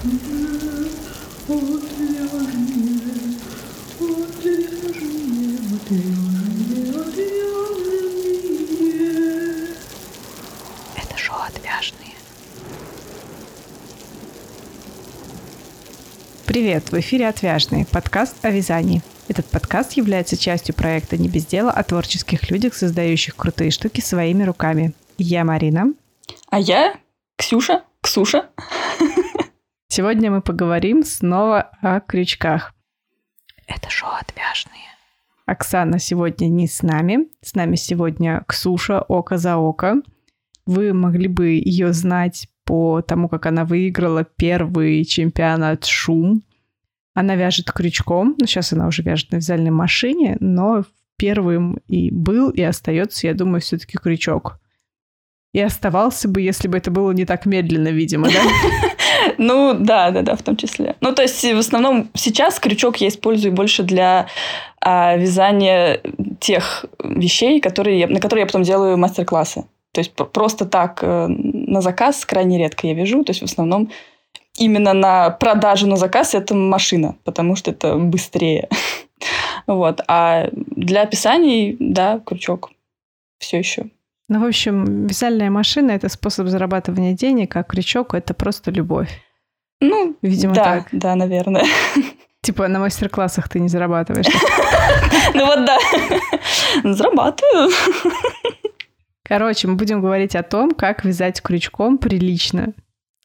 Это шоу «Отвяжные». Привет, в эфире «Отвяжные» – подкаст о вязании. Этот подкаст является частью проекта «Не без дела» о творческих людях, создающих крутые штуки своими руками. Я Марина. А я Ксюша, Ксуша. Сегодня мы поговорим снова о крючках. Это шоу «Отвяжные». Оксана сегодня не с нами. С нами сегодня Ксуша «Око за око». Вы могли бы ее знать по тому, как она выиграла первый чемпионат «Шум». Она вяжет крючком, ну сейчас она уже вяжет на вязальной машине, но первым и был, и остается, я думаю, все-таки крючок. И оставался бы, если бы это было не так медленно, видимо, да? Ну, да, да, да, в том числе. Ну, то есть, в основном сейчас крючок я использую больше для а, вязания тех вещей, которые, на которые я потом делаю мастер-классы. То есть, просто так э, на заказ крайне редко я вяжу. То есть, в основном именно на продажу на заказ это машина, потому что это быстрее. Вот. А для описаний, да, крючок все еще. Ну, в общем, вязальная машина — это способ зарабатывания денег, а крючок — это просто любовь. Ну, Видимо, да, так. да, наверное. Типа на мастер-классах ты не зарабатываешь. Ну вот да. Зарабатываю. Короче, мы будем говорить о том, как вязать крючком прилично,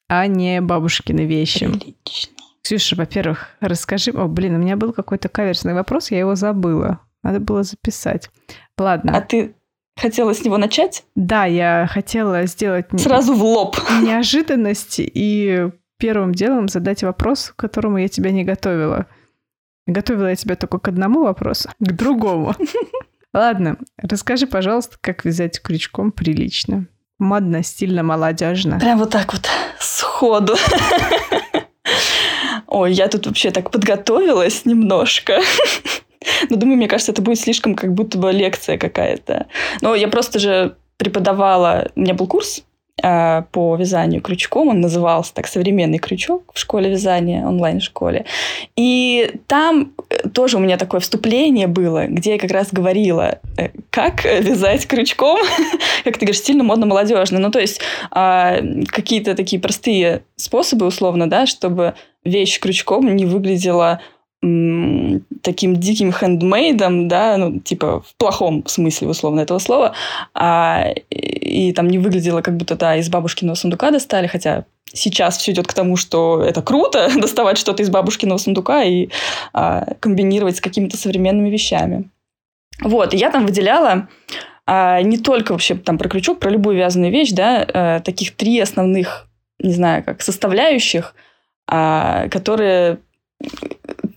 а не бабушкины вещи. Прилично. Ксюша, во-первых, расскажи... О, блин, у меня был какой-то каверсный вопрос, я его забыла. Надо было записать. Ладно. А ты хотела с него начать? Да, я хотела сделать... Сразу в лоб. неожиданность и первым делом задать вопрос, к которому я тебя не готовила. Готовила я тебя только к одному вопросу, к другому. Ладно, расскажи, пожалуйста, как вязать крючком прилично. Модно, стильно, молодежно. Прям вот так вот сходу. Ой, я тут вообще так подготовилась немножко. Но думаю, мне кажется, это будет слишком как будто бы лекция какая-то. Но я просто же преподавала... У меня был курс э, по вязанию крючком. Он назывался так «Современный крючок» в школе вязания, онлайн-школе. И там э, тоже у меня такое вступление было, где я как раз говорила, э, как вязать крючком, как ты говоришь, стильно, модно, молодежно. Ну, то есть а, какие-то такие простые способы, условно, да, чтобы вещь крючком не выглядела таким диким хендмейдом, да, ну, типа в плохом смысле, условно, этого слова, а, и, и там не выглядело, как будто, да, из бабушкиного сундука достали, хотя сейчас все идет к тому, что это круто, доставать что-то из бабушкиного сундука и а, комбинировать с какими-то современными вещами. Вот, и я там выделяла а, не только вообще там про крючок, про любую вязаную вещь, да, э, таких три основных, не знаю, как составляющих, а, которые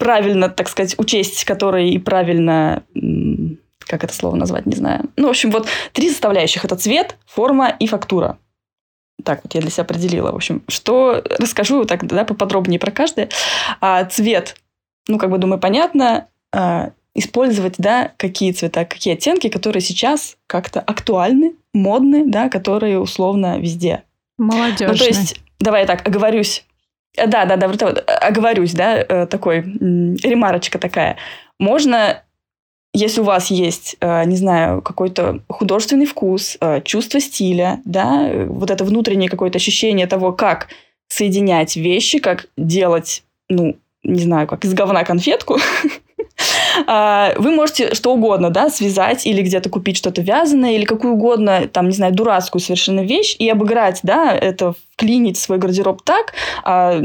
правильно, так сказать, учесть, которые и правильно, как это слово назвать, не знаю. Ну, в общем, вот три составляющих. Это цвет, форма и фактура. Так вот я для себя определила. В общем, что расскажу так, да, поподробнее про каждое. А, цвет, ну, как бы, думаю, понятно. А, использовать, да, какие цвета, какие оттенки, которые сейчас как-то актуальны, модны, да, которые условно везде. Молодежно. Ну, то есть, давай я так оговорюсь. Да, да, да, вот э, оговорюсь, да, э, такой ремарочка такая. Можно, если у вас есть, э, не знаю, какой-то художественный вкус, чувство стиля, да, вот это внутреннее какое-то ощущение того, как соединять вещи, как делать, ну, не знаю, как из говна конфетку, А, вы можете что угодно, да, связать или где-то купить что-то вязаное, или какую угодно, там, не знаю, дурацкую совершенно вещь и обыграть, да, это вклинить свой гардероб так, а,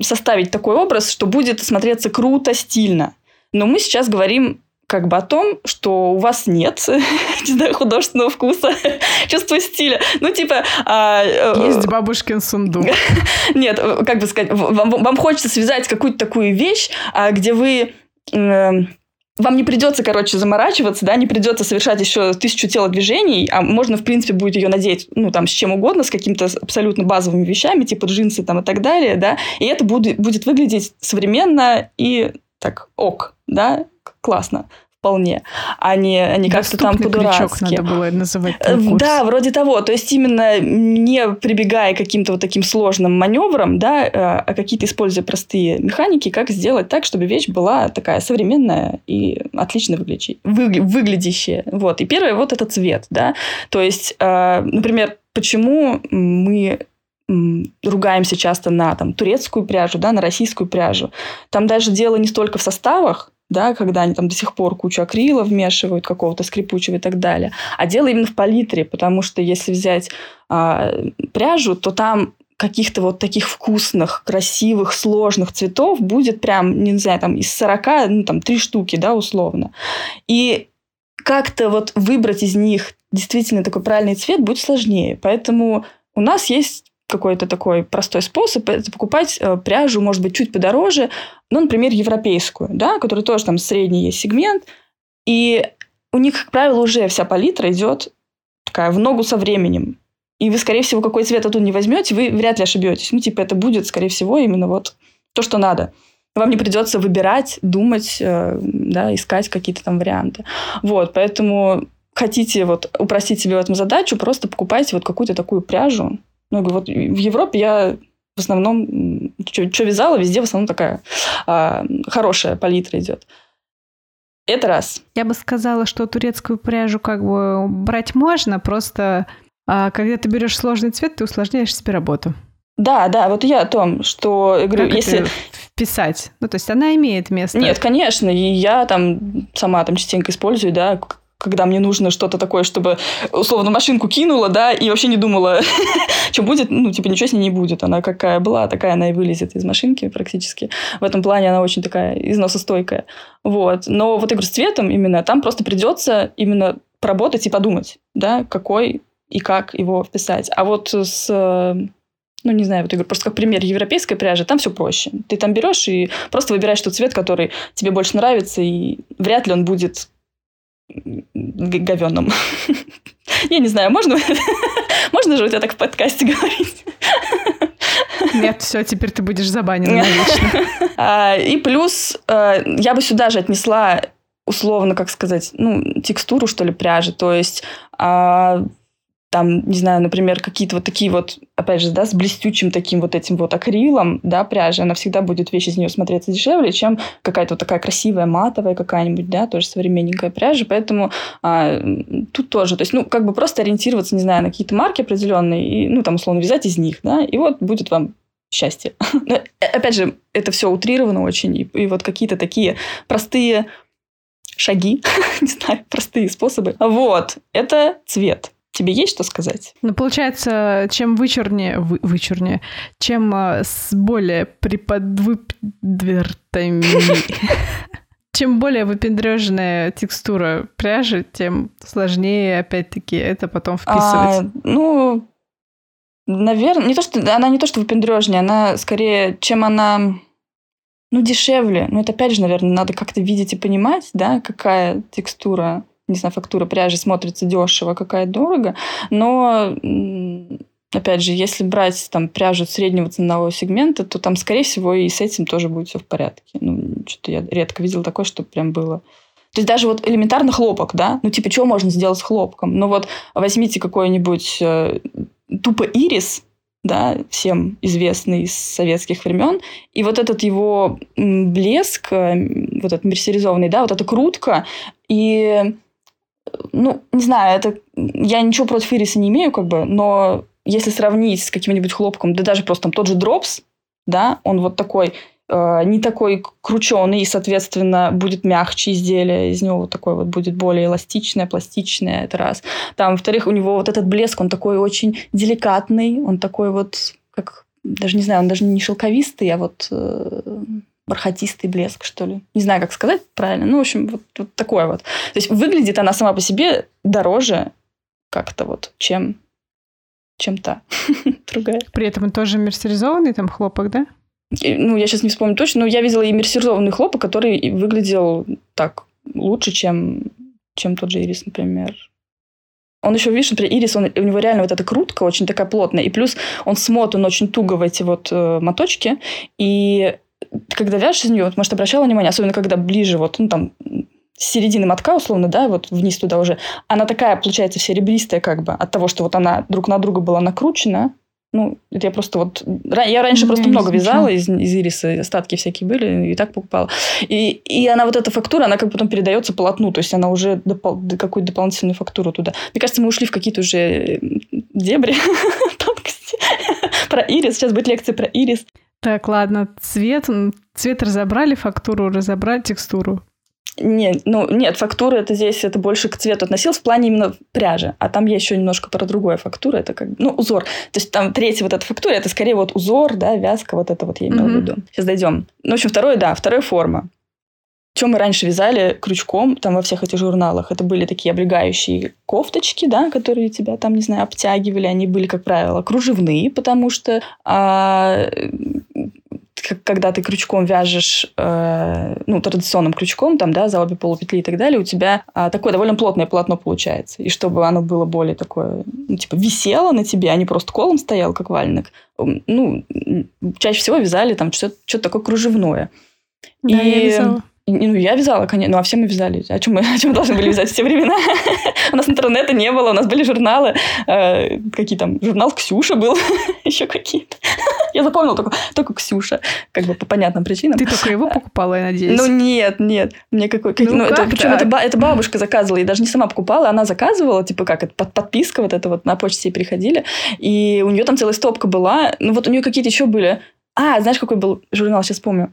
составить такой образ, что будет смотреться круто, стильно. Но мы сейчас говорим как бы о том, что у вас нет не знаю, художественного вкуса, чувства стиля. Ну, типа... а, э, Есть бабушкин сундук. нет, э, как бы сказать, вам, вам хочется связать какую-то такую вещь, а, где вы... эм, вам не придется, короче, заморачиваться, да, не придется совершать еще тысячу телодвижений, а можно, в принципе, будет ее надеть, ну, там, с чем угодно, с какими-то абсолютно базовыми вещами, типа джинсы там и так далее, да, и это будет, будет выглядеть современно и так ок, да, классно, вполне, а не, а не как-то там по-дурацки. надо было называть курс. Да, вроде того. То есть именно не прибегая к каким-то вот таким сложным маневрам, да, а какие-то используя простые механики, как сделать так, чтобы вещь была такая современная и отлично выглядящая. Вот. И первое вот это цвет, да. То есть, например, почему мы ругаемся часто на там, турецкую пряжу, да, на российскую пряжу. Там даже дело не столько в составах, да, когда они там до сих пор кучу акрила вмешивают, какого-то скрипучего и так далее. А дело именно в палитре, потому что если взять а, пряжу, то там каких-то вот таких вкусных, красивых, сложных цветов будет прям, не знаю, там из 40, ну, там, три штуки, да, условно. И как-то вот выбрать из них действительно такой правильный цвет будет сложнее. Поэтому у нас есть какой-то такой простой способ, это покупать э, пряжу, может быть, чуть подороже, ну, например, европейскую, да, которая тоже там средний есть сегмент, и у них, как правило, уже вся палитра идет такая в ногу со временем. И вы, скорее всего, какой цвет оттуда не возьмете, вы вряд ли ошибетесь. Ну, типа, это будет, скорее всего, именно вот то, что надо. Вам не придется выбирать, думать, э, да, искать какие-то там варианты. Вот, поэтому хотите вот упростить себе в этом задачу, просто покупайте вот какую-то такую пряжу, ну, вот в Европе я в основном, что вязала, везде в основном такая а, хорошая палитра идет. Это раз. Я бы сказала, что турецкую пряжу как бы брать можно, просто а, когда ты берешь сложный цвет, ты усложняешь себе работу. Да, да, вот я о том, что я говорю, как если это вписать, ну то есть она имеет место. Нет, конечно, и я там сама там частенько использую, да, когда мне нужно что-то такое, чтобы условно машинку кинула, да, и вообще не думала, что будет, ну, типа, ничего с ней не будет. Она какая была, такая она и вылезет из машинки практически. В этом плане она очень такая износостойкая. Вот. Но вот говорю, с цветом именно, там просто придется именно поработать и подумать, да, какой и как его вписать. А вот с ну, не знаю, вот я говорю, просто как пример европейской пряжи, там все проще. Ты там берешь и просто выбираешь тот цвет, который тебе больше нравится, и вряд ли он будет говенным. Я не знаю, можно, можно же у тебя так в подкасте говорить? Нет, все, теперь ты будешь забанен навечно. А, и плюс э, я бы сюда же отнесла условно, как сказать, ну, текстуру, что ли, пряжи. То есть а, там, не знаю, например, какие-то вот такие вот, опять же, да, с блестючим таким вот этим вот акрилом, да, пряжи, она всегда будет вещь из нее смотреться дешевле, чем какая-то вот такая красивая матовая какая-нибудь, да, тоже современненькая пряжа, поэтому а, тут тоже, то есть, ну, как бы просто ориентироваться, не знаю, на какие-то марки определенные и, ну, там, условно, вязать из них, да, и вот будет вам счастье. Но, э, опять же, это все утрировано очень, и, и вот какие-то такие простые шаги, не знаю, простые способы. Вот, это цвет. Тебе есть что сказать? Ну, получается, чем вычурнее, вы, вычурнее, чем э, с более приподвыпдвертами, чем более выпендрежная текстура пряжи, тем сложнее, опять-таки, это потом вписывать. А, ну, наверное, не то, что она не то, что выпендрежнее, она скорее, чем она ну, дешевле. Ну, это опять же, наверное, надо как-то видеть и понимать, да, какая текстура не знаю, фактура пряжи смотрится дешево, какая дорого, но опять же, если брать там пряжу среднего ценового сегмента, то там, скорее всего, и с этим тоже будет все в порядке. Ну, что-то я редко видела такое, что прям было. То есть даже вот элементарно хлопок, да? Ну, типа, что можно сделать с хлопком? Ну, вот возьмите какой-нибудь э, тупо ирис, да, всем известный из советских времен. И вот этот его блеск, э, вот этот мерсеризованный, да, вот эта крутка, и ну, не знаю, это... Я ничего против ириса не имею, как бы, но если сравнить с каким-нибудь хлопком, да даже просто там тот же дропс, да, он вот такой, э, не такой крученый, и, соответственно, будет мягче изделие, из него вот такой вот будет более эластичное, пластичное, это раз. Там, во-вторых, у него вот этот блеск, он такой очень деликатный, он такой вот, как, даже не знаю, он даже не шелковистый, а вот... Э, бархатистый блеск, что ли. Не знаю, как сказать правильно. Ну, в общем, вот, вот такое вот. То есть выглядит она сама по себе дороже как-то вот, чем, чем та другая. При этом тоже мерсеризованный там хлопок, да? Ну, я сейчас не вспомню точно, но я видела и мерсеризованный хлопок, который выглядел так лучше, чем, чем тот же ирис, например. Он еще, видишь, например, ирис, он, у него реально вот эта крутка очень такая плотная. И плюс он смотан очень туго в эти вот э, моточки. И когда вяжешь из нее, вот, может, обращала внимание, особенно когда ближе, вот, ну, там, с середины мотка, условно, да, вот вниз туда уже, она такая, получается, вся ребристая как бы от того, что вот она друг на друга была накручена, ну, это я просто вот... Я раньше просто много вязала из, из ириса, остатки всякие были, и так покупала. И, и она вот эта фактура, она как потом передается полотну, то есть она уже допол... какую-то дополнительную фактуру туда. Мне кажется, мы ушли в какие-то уже дебри про ирис. Сейчас будет лекция про ирис. Так, ладно, цвет, цвет разобрали, фактуру разобрали, текстуру. Нет, ну нет, фактура это здесь это больше к цвету относилось в плане именно пряжи, а там я еще немножко про другое фактура, это как ну узор, то есть там третья вот эта фактура, это скорее вот узор, да, вязка, вот это вот я имела mm-hmm. в виду. Сейчас дойдем. Ну, в общем, второе, да, вторая форма. Чем мы раньше вязали крючком там во всех этих журналах? Это были такие облегающие кофточки, да, которые тебя там, не знаю, обтягивали. Они были, как правило, кружевные, потому что а, когда ты крючком вяжешь, э, ну, традиционным крючком, там, да, за обе полупетли и так далее, у тебя э, такое довольно плотное полотно получается. И чтобы оно было более такое, ну, типа, висело на тебе, а не просто колом стоял, как валенок, ну, чаще всего вязали там что-то, что-то такое кружевное. Да, и... я вязала. Ну, я вязала, конечно. Ну, а все мы вязали. О чем мы, о чем мы должны были вязать в те времена? у нас интернета не было, у нас были журналы. Э, какие там? Журнал Ксюша был. Еще какие-то. я запомнила только, только Ксюша. Как бы по понятным причинам. Ты только его покупала, я надеюсь? Ну, нет, нет. Мне какой... Как, ну, ну это, причем это, это бабушка заказывала. Я даже не сама покупала, она заказывала. Типа как, это подписка вот это вот на почте приходили. И у нее там целая стопка была. Ну, вот у нее какие-то еще были а, знаешь, какой был журнал, сейчас помню.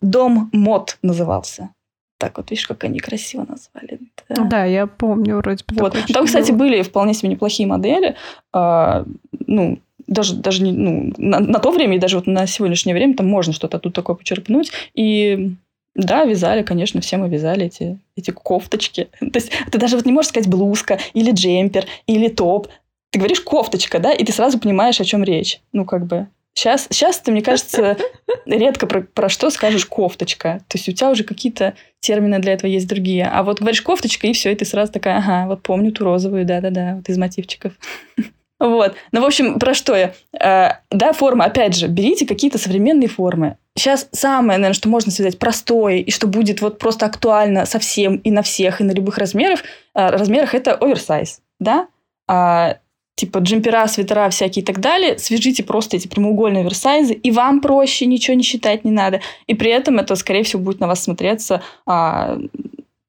Дом мод назывался. Так вот, видишь, как они красиво назвали. Да, да я помню вроде бы. Вот. Там, кстати, было. были вполне себе неплохие модели. А, ну, даже, даже не, ну, на, на то время и даже вот на сегодняшнее время там можно что-то тут такое почерпнуть. И да, вязали, конечно, все мы вязали эти, эти кофточки. То есть ты даже вот не можешь сказать блузка или джемпер или топ. Ты говоришь кофточка, да, и ты сразу понимаешь, о чем речь. Ну, как бы Сейчас, сейчас ты, мне кажется, редко про, про что скажешь кофточка. То есть у тебя уже какие-то термины для этого есть другие. А вот говоришь кофточка, и все, и ты сразу такая, ага, вот помню ту розовую, да-да-да, вот из мотивчиков. Вот. Ну, в общем, про что я? Э, да, форма, опять же, берите какие-то современные формы. Сейчас самое, наверное, что можно связать простое, и что будет вот просто актуально совсем и на всех, и на любых размерах, э, размерах, это оверсайз, да? А типа джемпера, свитера всякие и так далее, свяжите просто эти прямоугольные оверсайзы, и вам проще, ничего не считать не надо. И при этом это, скорее всего, будет на вас смотреться а,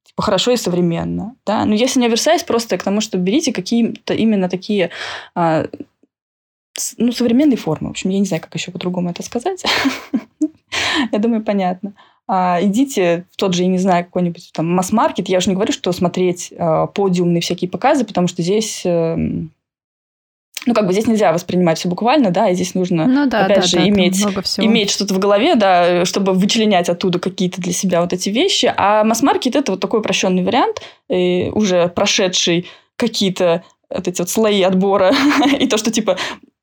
типа, хорошо и современно. Да? Но если не оверсайз, просто к тому, что берите какие-то именно такие а, ну, современные формы. В общем, я не знаю, как еще по-другому это сказать. Я думаю, понятно. А, идите в тот же, я не знаю, какой-нибудь там масс-маркет. Я уже не говорю, что смотреть а, подиумные всякие показы, потому что здесь эм, ну, как бы здесь нельзя воспринимать все буквально, да, и здесь нужно, ну, да, опять да, же, да, иметь, иметь что-то в голове, да, чтобы вычленять оттуда какие-то для себя вот эти вещи. А масс-маркет – это вот такой упрощенный вариант, и уже прошедший какие-то вот эти вот слои отбора, и то, что, типа,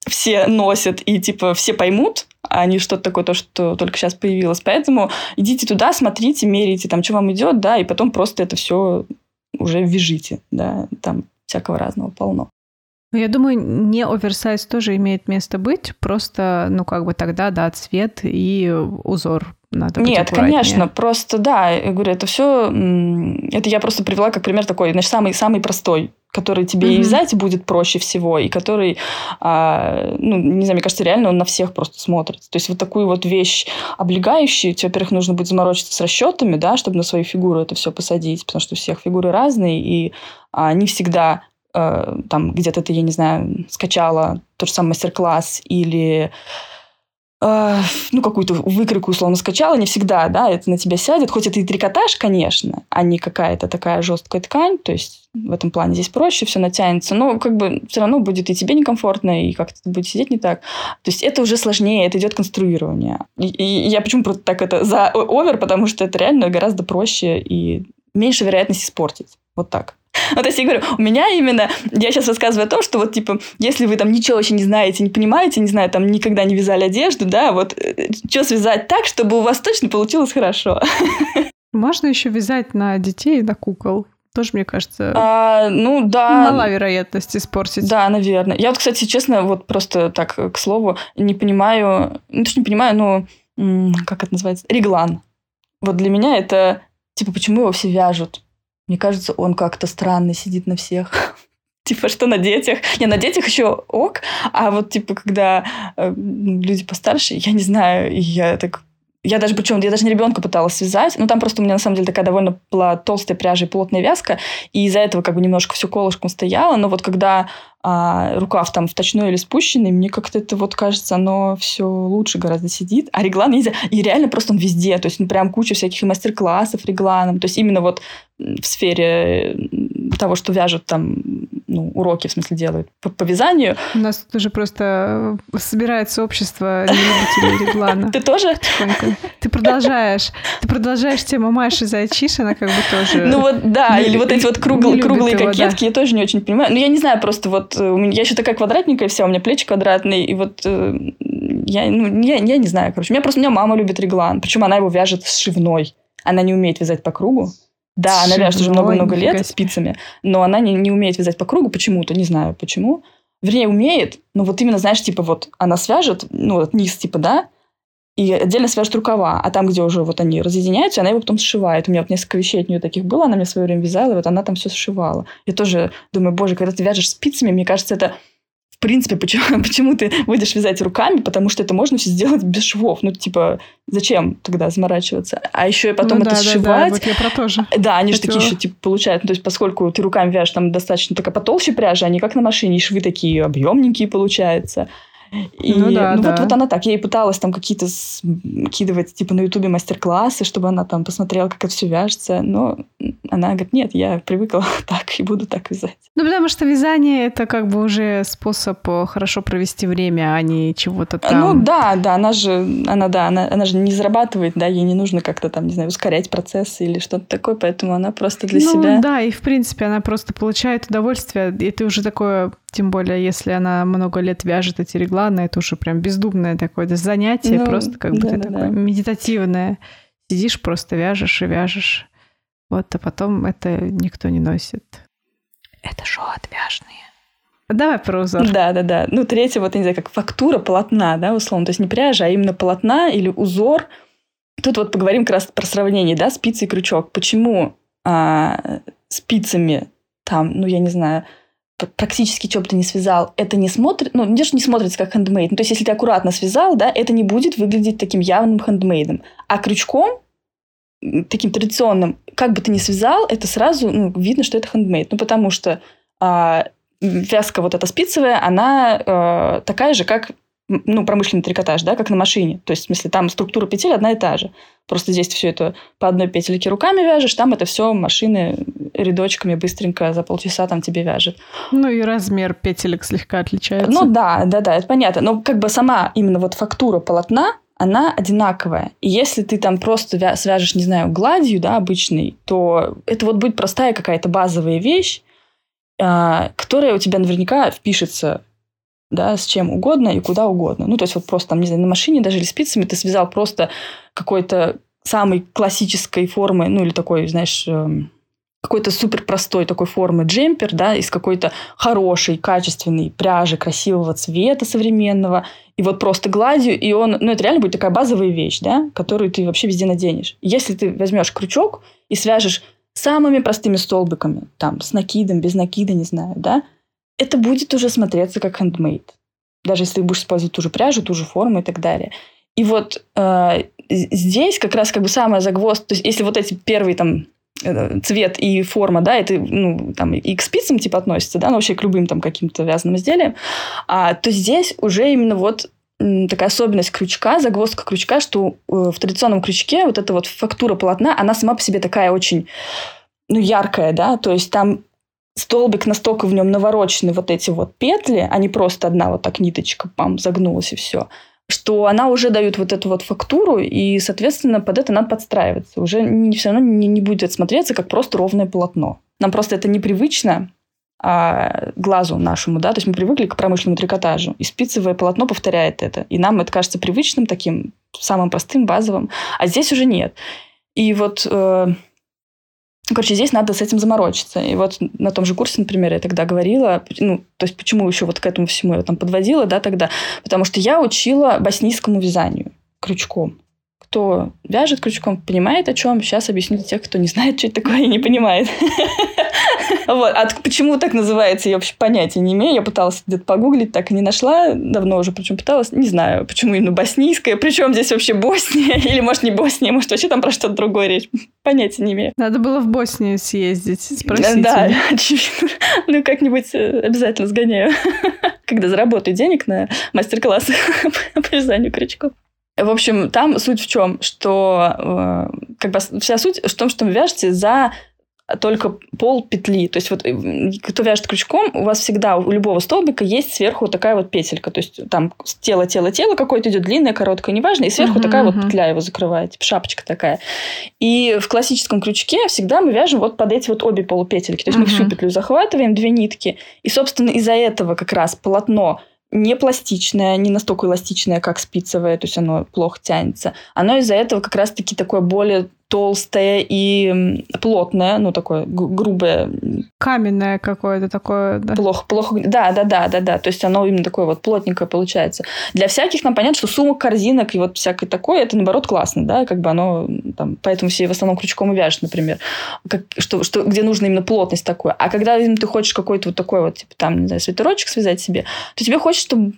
все носят, и, типа, все поймут, а не что-то такое, то, что только сейчас появилось. Поэтому идите туда, смотрите, мерите, там, что вам идет, да, и потом просто это все уже вяжите, да, там всякого разного полно. Ну, я думаю, не оверсайз тоже имеет место быть, просто, ну, как бы тогда, да, цвет и узор надо Нет, конечно, просто, да, я говорю, это все, это я просто привела как пример такой, значит, самый, самый простой, который тебе mm-hmm. и вязать будет проще всего, и который, а, ну, не знаю, мне кажется, реально он на всех просто смотрится. То есть вот такую вот вещь облегающую, тебе, во-первых, нужно будет заморочиться с расчетами, да, чтобы на свою фигуру это все посадить, потому что у всех фигуры разные, и а, не всегда Э, там где-то ты, я не знаю, скачала тот же самый мастер-класс или э, ну, какую-то выкройку, условно, скачала, не всегда, да, это на тебя сядет. Хоть это и трикотаж, конечно, а не какая-то такая жесткая ткань, то есть в этом плане здесь проще, все натянется, но как бы все равно будет и тебе некомфортно, и как-то будет сидеть не так. То есть это уже сложнее, это идет конструирование. И, и я почему просто так это за овер, потому что это реально гораздо проще и меньше вероятность испортить. Вот так. Ну, то есть я говорю, у меня именно, я сейчас рассказываю о том, что вот, типа, если вы там ничего вообще не знаете, не понимаете, не знаю, там никогда не вязали одежду, да, вот, э, что связать так, чтобы у вас точно получилось хорошо. Можно еще вязать на детей и на кукол. Тоже, мне кажется, а, ну да. Мала вероятность испортить. Да, наверное. Я вот, кстати, честно, вот просто так, к слову, не понимаю, ну, точно не понимаю, но как это называется? Реглан. Вот для меня это типа, почему его все вяжут? Мне кажется, он как-то странно сидит на всех. Типа, что на детях? Не, на детях еще ок, а вот, типа, когда э, люди постарше, я не знаю, я так я даже причем, я даже не ребенка пыталась связать, ну там просто у меня на самом деле такая довольно была толстая пряжа и плотная вязка, и из-за этого как бы немножко все колышком стояло, но вот когда а, рукав там вточной или спущенный, мне как-то это вот кажется, оно все лучше гораздо сидит. А реглан нельзя. И реально просто он везде. То есть ну, прям куча всяких мастер-классов регланом. То есть именно вот в сфере того, что вяжут там ну, уроки, в смысле, делают по, по вязанию. У нас тут уже просто собирается общество любителей реглана. Ты тоже? Ты продолжаешь. Ты продолжаешь тему Маши Зайчиш, она как бы тоже... Ну вот, да, или вот эти вот круглые кокетки, я тоже не очень понимаю. Ну, я не знаю, просто вот э, я еще такая квадратненькая вся, у меня плечи квадратные, и вот э, я, ну, я, я не знаю, короче. У меня просто, у меня мама любит реглан, причем она его вяжет с шивной. Она не умеет вязать по кругу. Да, она вяжет уже много-много лет спицами, но она не, не умеет вязать по кругу почему-то, не знаю почему. Вернее, умеет, но вот именно, знаешь, типа вот она свяжет, ну, вот низ, типа, да, и отдельно свяжет рукава, а там, где уже вот они разъединяются, она его потом сшивает. У меня вот несколько вещей от нее таких было, она мне в свое время вязала, и вот она там все сшивала. Я тоже думаю, боже, когда ты вяжешь спицами, мне кажется, это принципе, почему, почему ты будешь вязать руками? Потому что это можно все сделать без швов. Ну, типа, зачем тогда заморачиваться? А еще и потом ну, это да, сшивать. Да, да, вот я про то же. Да, они же такие еще, типа, получают. Ну, то есть, поскольку ты руками вяжешь, там достаточно такая потолще пряжа, они как на машине, и швы такие объемненькие получаются. И, ну, да, ну да. Вот, вот она так. Я ей пыталась там какие-то кидывать, типа, на Ютубе мастер-классы, чтобы она там посмотрела, как это все вяжется. Но она говорит, нет, я привыкла так и буду так вязать. Ну, потому что вязание — это как бы уже способ э, хорошо провести время, а не чего-то там. Ну, да, да, она же, она, да, она, она же не зарабатывает, да, ей не нужно как-то там, не знаю, ускорять процессы или что-то такое, поэтому она просто для ну, себя... Ну, да, и в принципе она просто получает удовольствие, и ты уже такое тем более, если она много лет вяжет эти регланы, это уже прям бездумное такое занятие, ну, просто как да, ты да, такое да. медитативное. Сидишь, просто вяжешь и вяжешь. Вот, а потом это никто не носит. Это шоу отвяжные. Давай про узор. Да, да, да. Ну, третье, вот, не знаю, как фактура полотна, да, условно. То есть не пряжа, а именно полотна или узор. Тут вот поговорим как раз про сравнение, да, спицы и крючок. Почему а, спицами там, ну, я не знаю, практически что бы ты не связал, это не смотрит, ну, не, не смотрится как хендмейд. Ну, то есть, если ты аккуратно связал, да, это не будет выглядеть таким явным хендмейдом. А крючком, таким традиционным, как бы ты ни связал, это сразу ну, видно, что это хендмейд. Ну, потому что а, вязка вот эта спицевая, она а, такая же, как ну, промышленный трикотаж, да, как на машине. То есть, в смысле, там структура петель одна и та же. Просто здесь все это по одной петельке руками вяжешь, там это все машины рядочками быстренько за полчаса там тебе вяжет. Ну и размер петелек слегка отличается. Ну да, да, да, это понятно. Но как бы сама именно вот фактура полотна, она одинаковая. И если ты там просто свяжешь, не знаю, гладью, да, обычной, то это вот будет простая какая-то базовая вещь, а, которая у тебя наверняка впишется да, с чем угодно и куда угодно. Ну, то есть вот просто там, не знаю, на машине даже или спицами ты связал просто какой-то самой классической формы, ну, или такой, знаешь, эм, какой-то супер простой такой формы джемпер, да, из какой-то хорошей, качественной пряжи, красивого цвета современного, и вот просто гладью, и он, ну, это реально будет такая базовая вещь, да, которую ты вообще везде наденешь. Если ты возьмешь крючок и свяжешь самыми простыми столбиками, там, с накидом, без накида, не знаю, да, это будет уже смотреться как хендмейд. Даже если ты будешь использовать ту же пряжу, ту же форму и так далее. И вот э, здесь как раз как бы самая загвоздка. То есть если вот эти первые там э, цвет и форма, да, это, ну, там, и к спицам, типа, относится, да, но вообще к любым там каким-то вязаным изделиям, а, то здесь уже именно вот такая особенность крючка, загвоздка крючка, что э, в традиционном крючке вот эта вот фактура полотна, она сама по себе такая очень, ну, яркая, да, то есть там столбик настолько в нем наворочены вот эти вот петли, а не просто одна вот так ниточка, пам, загнулась и все, что она уже дает вот эту вот фактуру, и, соответственно, под это надо подстраиваться. Уже не, все равно не, не будет смотреться как просто ровное полотно. Нам просто это непривычно а, глазу нашему, да, то есть мы привыкли к промышленному трикотажу, и спицевое полотно повторяет это, и нам это кажется привычным, таким самым простым, базовым, а здесь уже нет. И вот э, Короче, здесь надо с этим заморочиться. И вот на том же курсе, например, я тогда говорила, ну, то есть почему еще вот к этому всему я там подводила, да, тогда, потому что я учила боснийскому вязанию крючком. Кто вяжет крючком, понимает о чем. Сейчас объясню для тех, кто не знает, что это такое и не понимает. Вот. А почему так называется, я вообще понятия не имею. Я пыталась где-то погуглить, так и не нашла. Давно уже, причем пыталась. Не знаю, почему именно боснийская. Причем здесь вообще Босния? Или, может, не Босния, может, вообще там про что-то другое речь. Понятия не имею. Надо было в Боснию съездить, спросить. Да, очевидно. Ну, как-нибудь э, обязательно сгоняю. Когда заработаю денег на мастер-классы по вязанию крючков. В общем, там суть в чем, что э, как бы вся суть в том, что вы вяжете за только пол петли. То есть вот э, кто вяжет крючком, у вас всегда у любого столбика есть сверху такая вот петелька. То есть там тело, тело, тело какое-то идет длинное, короткое, неважно, и сверху uh-huh, такая uh-huh. вот петля его закрывает, типа шапочка такая. И в классическом крючке всегда мы вяжем вот под эти вот обе полупетельки. То есть uh-huh. мы всю петлю захватываем, две нитки, и, собственно, из-за этого как раз полотно не пластичное, не настолько эластичное, как спицевое, то есть оно плохо тянется. Оно из-за этого как раз-таки такое более толстое и плотное, ну, такое грубое. Каменное какое-то такое, да? Плохо, плохо. Да, да, да, да, да. То есть оно именно такое вот плотненькое получается. Для всяких нам понятно, что сумок, корзинок и вот всякое такое, это, наоборот, классно, да, как бы оно там, поэтому все в основном крючком и вяжут, например, как, что, что, где нужна именно плотность такой. А когда именно ты хочешь какой-то вот такой вот, типа, там, не знаю, свитерочек связать себе, то тебе хочется, чтобы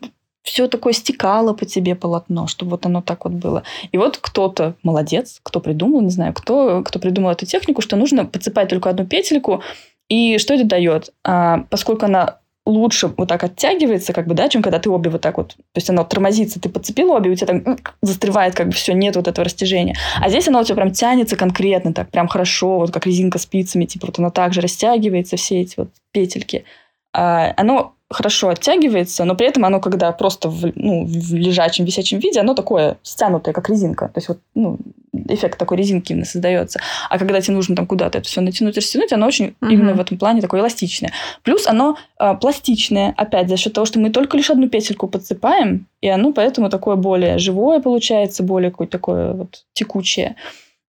все такое стекало по тебе полотно, чтобы вот оно так вот было. И вот кто-то молодец, кто придумал, не знаю, кто, кто придумал эту технику, что нужно подцепать только одну петельку, и что это дает? А, поскольку она лучше вот так оттягивается, как бы, да, чем когда ты обе вот так вот, то есть она тормозится, ты подцепил обе, у тебя там застревает, как бы все, нет вот этого растяжения. А здесь она у тебя прям тянется конкретно, так прям хорошо, вот как резинка спицами, типа вот она также растягивается, все эти вот петельки. А, оно хорошо оттягивается, но при этом оно, когда просто в, ну, в лежачем, висячем виде, оно такое стянутое, как резинка. То есть вот ну, эффект такой резинки именно создается. А когда тебе нужно там куда-то это все натянуть, растянуть, оно очень угу. именно в этом плане такое эластичное. Плюс оно э, пластичное, опять, за счет того, что мы только лишь одну петельку подсыпаем, и оно поэтому такое более живое получается, более какое-то такое вот текучее.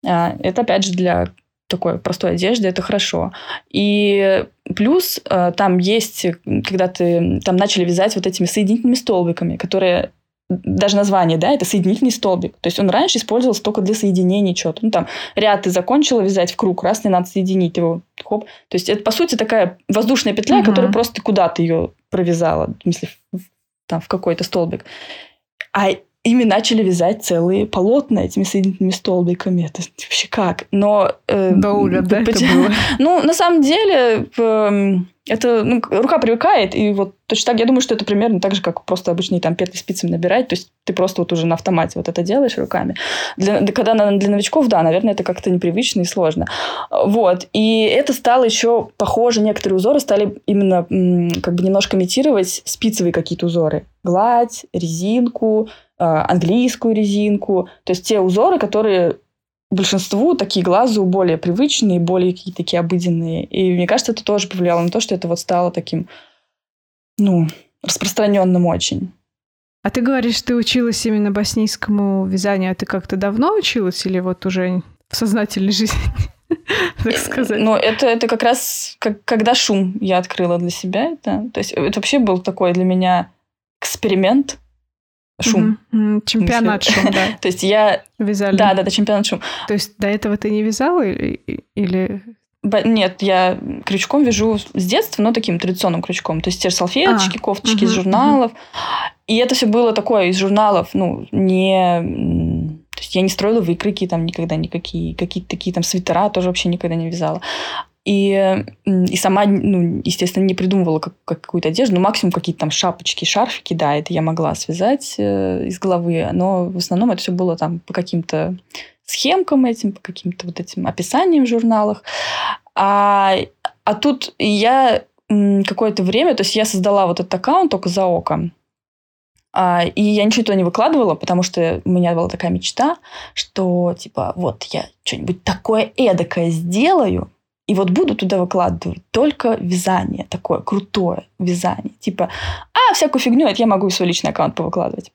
А, это, опять же, для такой простой одежды, это хорошо. И плюс э, там есть, когда ты там начали вязать вот этими соединительными столбиками, которые даже название, да, это соединительный столбик. То есть он раньше использовался только для соединения чего-то. Ну, там, ряд ты закончила вязать в круг, раз не надо соединить его, хоп. То есть это, по сути, такая воздушная петля, угу. которая просто куда-то ее провязала, в смысле, там, в какой-то столбик. А ими начали вязать целые полотна этими соединительными столбиками. Это вообще как? Но... Э, Дауля, да, это было? Ну, на самом деле, э, это ну, рука привыкает, и вот точно так, я думаю, что это примерно так же, как просто обычные там петли спицами набирать, то есть ты просто вот уже на автомате вот это делаешь руками. Для, когда для новичков, да, наверное, это как-то непривычно и сложно. Вот, и это стало еще похоже, некоторые узоры стали именно как бы немножко имитировать спицевые какие-то узоры. Гладь, резинку, английскую резинку. То есть те узоры, которые большинству такие глазу более привычные, более какие-то такие обыденные. И мне кажется, это тоже повлияло на то, что это вот стало таким, ну, распространенным очень. А ты говоришь, ты училась именно боснийскому вязанию, а ты как-то давно училась или вот уже в сознательной жизни, так сказать? Ну, это, это как раз как, когда шум я открыла для себя это. То есть это вообще был такой для меня эксперимент, шум. Mm-hmm. Чемпионат шум, да. То есть я... Вязали. Да, да, да, чемпионат шум. То есть до этого ты не вязала или... Нет, я крючком вяжу с детства, но таким традиционным крючком. То есть те же салфеточки, а, кофточки угу, из журналов. Угу. И это все было такое из журналов, ну, не... То есть я не строила выкройки там никогда никакие, какие-то такие там свитера тоже вообще никогда не вязала. И, и сама, ну, естественно, не придумывала как, как какую-то одежду, ну, максимум какие-то там шапочки, шарфики, да, это я могла связать э, из головы, но в основном это все было там по каким-то схемкам этим, по каким-то вот этим описаниям в журналах. А, а тут я какое-то время, то есть я создала вот этот аккаунт только за око, а, и я ничего туда не выкладывала, потому что у меня была такая мечта, что типа вот я что-нибудь такое эдакое сделаю, и вот буду туда выкладывать только вязание, такое крутое вязание. Типа, а, всякую фигню, это я могу в свой личный аккаунт повыкладывать.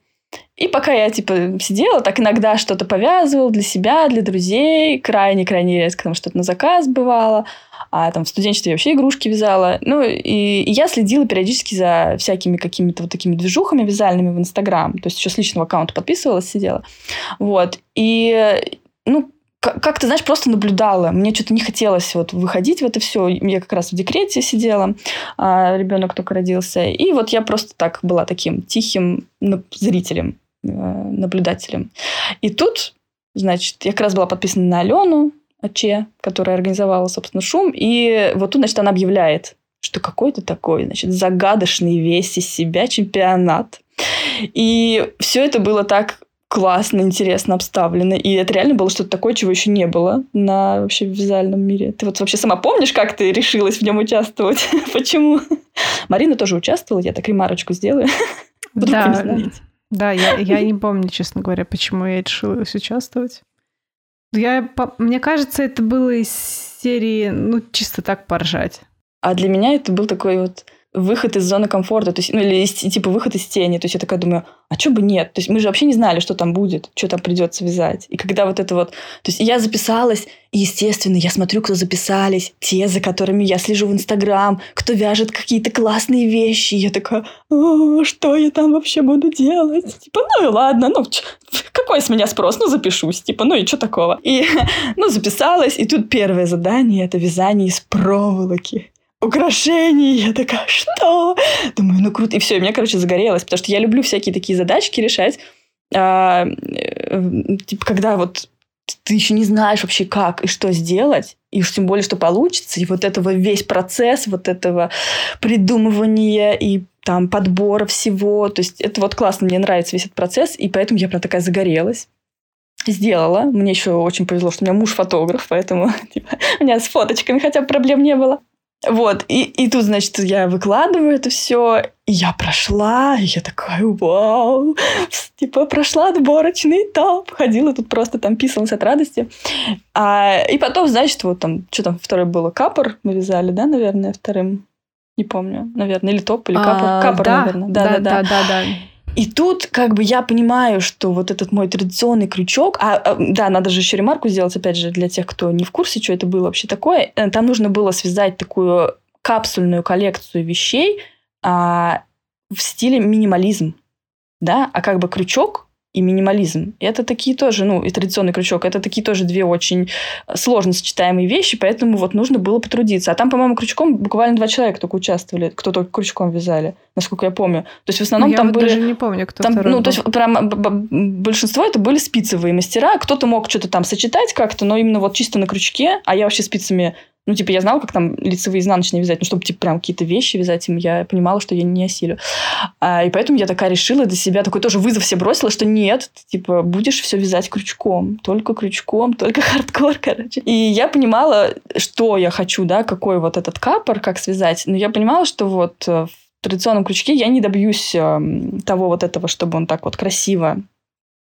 И пока я, типа, сидела, так иногда что-то повязывала для себя, для друзей, крайне-крайне редко там что-то на заказ бывало. А там в студенчестве я вообще игрушки вязала. Ну, и, и я следила периодически за всякими какими-то вот такими движухами вязальными в Инстаграм. То есть еще с личного аккаунта подписывалась, сидела. Вот. И, ну, как ты знаешь, просто наблюдала. Мне что-то не хотелось вот выходить в это все. Я как раз в декрете сидела, а ребенок только родился. И вот я просто так была таким тихим зрителем, э, наблюдателем. И тут, значит, я как раз была подписана на Алену Че, которая организовала, собственно, шум. И вот тут, значит, она объявляет, что какой-то такой, значит, загадочный весь из себя чемпионат. И все это было так классно, интересно обставлено. И это реально было что-то такое, чего еще не было на вообще вязальном мире. Ты вот вообще сама помнишь, как ты решилась в нем участвовать? Почему? Марина тоже участвовала, я так ремарочку сделаю. да, да я, я не помню, честно говоря, почему я решилась участвовать. Я, мне кажется, это было из серии, ну, чисто так поржать. А для меня это был такой вот выход из зоны комфорта, то есть, ну, или типа выход из тени. То есть я такая думаю, а что бы нет? То есть мы же вообще не знали, что там будет, что там придется вязать. И когда вот это вот... То есть я записалась, и, естественно, я смотрю, кто записались, те, за которыми я слежу в Инстаграм, кто вяжет какие-то классные вещи. И я такая, что я там вообще буду делать? Типа, ну и ладно, ну какой с меня спрос? Ну запишусь, типа, ну и что такого? И, ну, записалась, и тут первое задание — это вязание из проволоки украшений. Я такая, что? Думаю, ну круто. И все, и меня, короче, загорелось, потому что я люблю всякие такие задачки решать. А, э, типа, когда вот ты еще не знаешь вообще как и что сделать, и уж тем более, что получится, и вот этого весь процесс, вот этого придумывания и там подбора всего, то есть это вот классно, мне нравится весь этот процесс, и поэтому я прям такая загорелась сделала. Мне еще очень повезло, что у меня муж фотограф, поэтому типа, у меня с фоточками хотя бы проблем не было. Вот, и, и тут, значит, я выкладываю это все, и я прошла, и я такая, вау, типа, прошла отборочный этап, ходила тут просто там писалась от радости. А, и потом, значит, вот там, что там второе было, капор мы вязали, да, наверное, вторым, не помню, наверное, или топ, или капор, а, капор, да, наверное, да, да, да, да, да. да. И тут как бы я понимаю, что вот этот мой традиционный крючок, а, а да, надо же еще ремарку сделать, опять же, для тех, кто не в курсе, что это было вообще такое. Э, там нужно было связать такую капсульную коллекцию вещей а, в стиле минимализм, да, а как бы крючок и минимализм. Это такие тоже, ну, и традиционный крючок, это такие тоже две очень сложно сочетаемые вещи, поэтому вот нужно было потрудиться. А там, по-моему, крючком буквально два человека только участвовали, кто только крючком вязали, насколько я помню. То есть в основном я там вот были... даже не помню, кто там, Ну, был. то есть прям большинство это были спицевые мастера, кто-то мог что-то там сочетать как-то, но именно вот чисто на крючке, а я вообще спицами ну, типа, я знала, как там лицевые изнаночные вязать, ну, чтобы, типа, прям какие-то вещи вязать им, я понимала, что я не осилю. А, и поэтому я такая решила для себя, такой тоже вызов себе бросила, что нет, ты, типа, будешь все вязать крючком, только крючком, только хардкор, короче. И я понимала, что я хочу, да, какой вот этот капор, как связать, но я понимала, что вот э, в традиционном крючке я не добьюсь э, того вот этого, чтобы он так вот красиво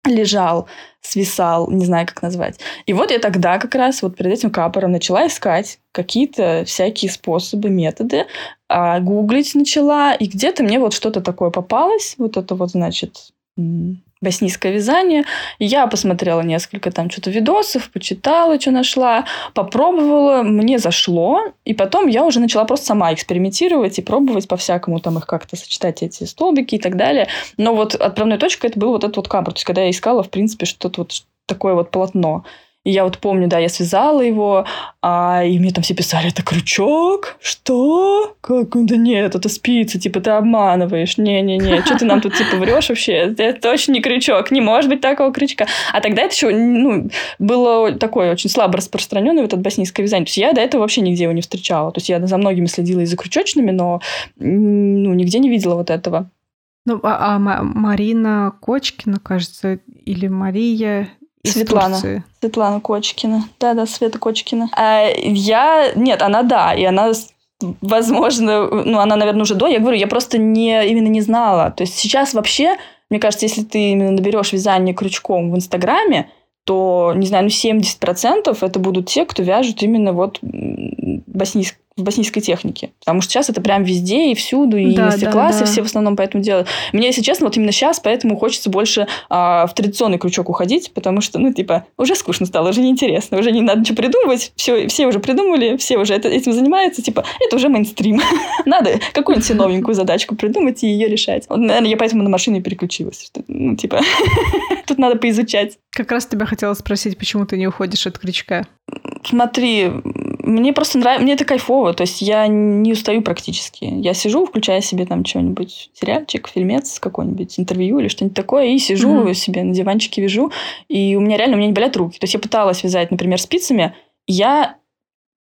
лежал, свисал, не знаю, как назвать. И вот я тогда как раз вот перед этим капором начала искать какие-то всякие способы, методы, а, гуглить начала, и где-то мне вот что-то такое попалось, вот это вот, значит, боснийское вязание. я посмотрела несколько там что-то видосов, почитала, что нашла, попробовала, мне зашло. И потом я уже начала просто сама экспериментировать и пробовать по-всякому там их как-то сочетать, эти столбики и так далее. Но вот отправной точкой это был вот этот вот капор. То есть, когда я искала, в принципе, что-то вот такое вот полотно. И я вот помню, да, я связала его, а, и мне там все писали, это крючок? Что? Как? Да нет, это спица, типа ты обманываешь. Не-не-не, что ты нам тут типа врешь вообще? Это точно не крючок, не может быть такого крючка. А тогда это еще ну, было такое очень слабо распространенное вот это боснийское вязание. То есть я до этого вообще нигде его не встречала. То есть я за многими следила и за крючочными, но ну, нигде не видела вот этого. Ну, а, а Марина Кочкина, кажется, или Мария Светлана. Турции. Светлана Кочкина. Да-да, Света Кочкина. А я... Нет, она да. И она возможно, ну, она, наверное, уже до, я говорю, я просто не, именно не знала. То есть сейчас вообще, мне кажется, если ты именно наберешь вязание крючком в Инстаграме, то, не знаю, ну, 70% это будут те, кто вяжут именно вот боснийск, в боснийской технике. Потому что сейчас это прям везде и всюду, и да, мастер-классы да, да. все в основном поэтому делают. Мне, если честно, вот именно сейчас поэтому хочется больше а, в традиционный крючок уходить, потому что, ну, типа, уже скучно стало, уже неинтересно, уже не надо ничего придумывать, все, все уже придумали, все уже это, этим занимаются, типа, это уже мейнстрим. надо какую-нибудь новенькую задачку придумать и ее решать. Вот, наверное, я поэтому на машину переключилась. Что, ну, типа, тут надо поизучать. Как раз тебя хотела спросить, почему ты не уходишь от крючка? Смотри, мне просто нравится, мне это кайфово, то есть я не устаю практически. Я сижу, включаю себе там что-нибудь, сериальчик, фильмец, какой-нибудь интервью или что-нибудь такое, и сижу mm-hmm. себе на диванчике вяжу, и у меня реально, у меня не болят руки. То есть я пыталась вязать, например, спицами, я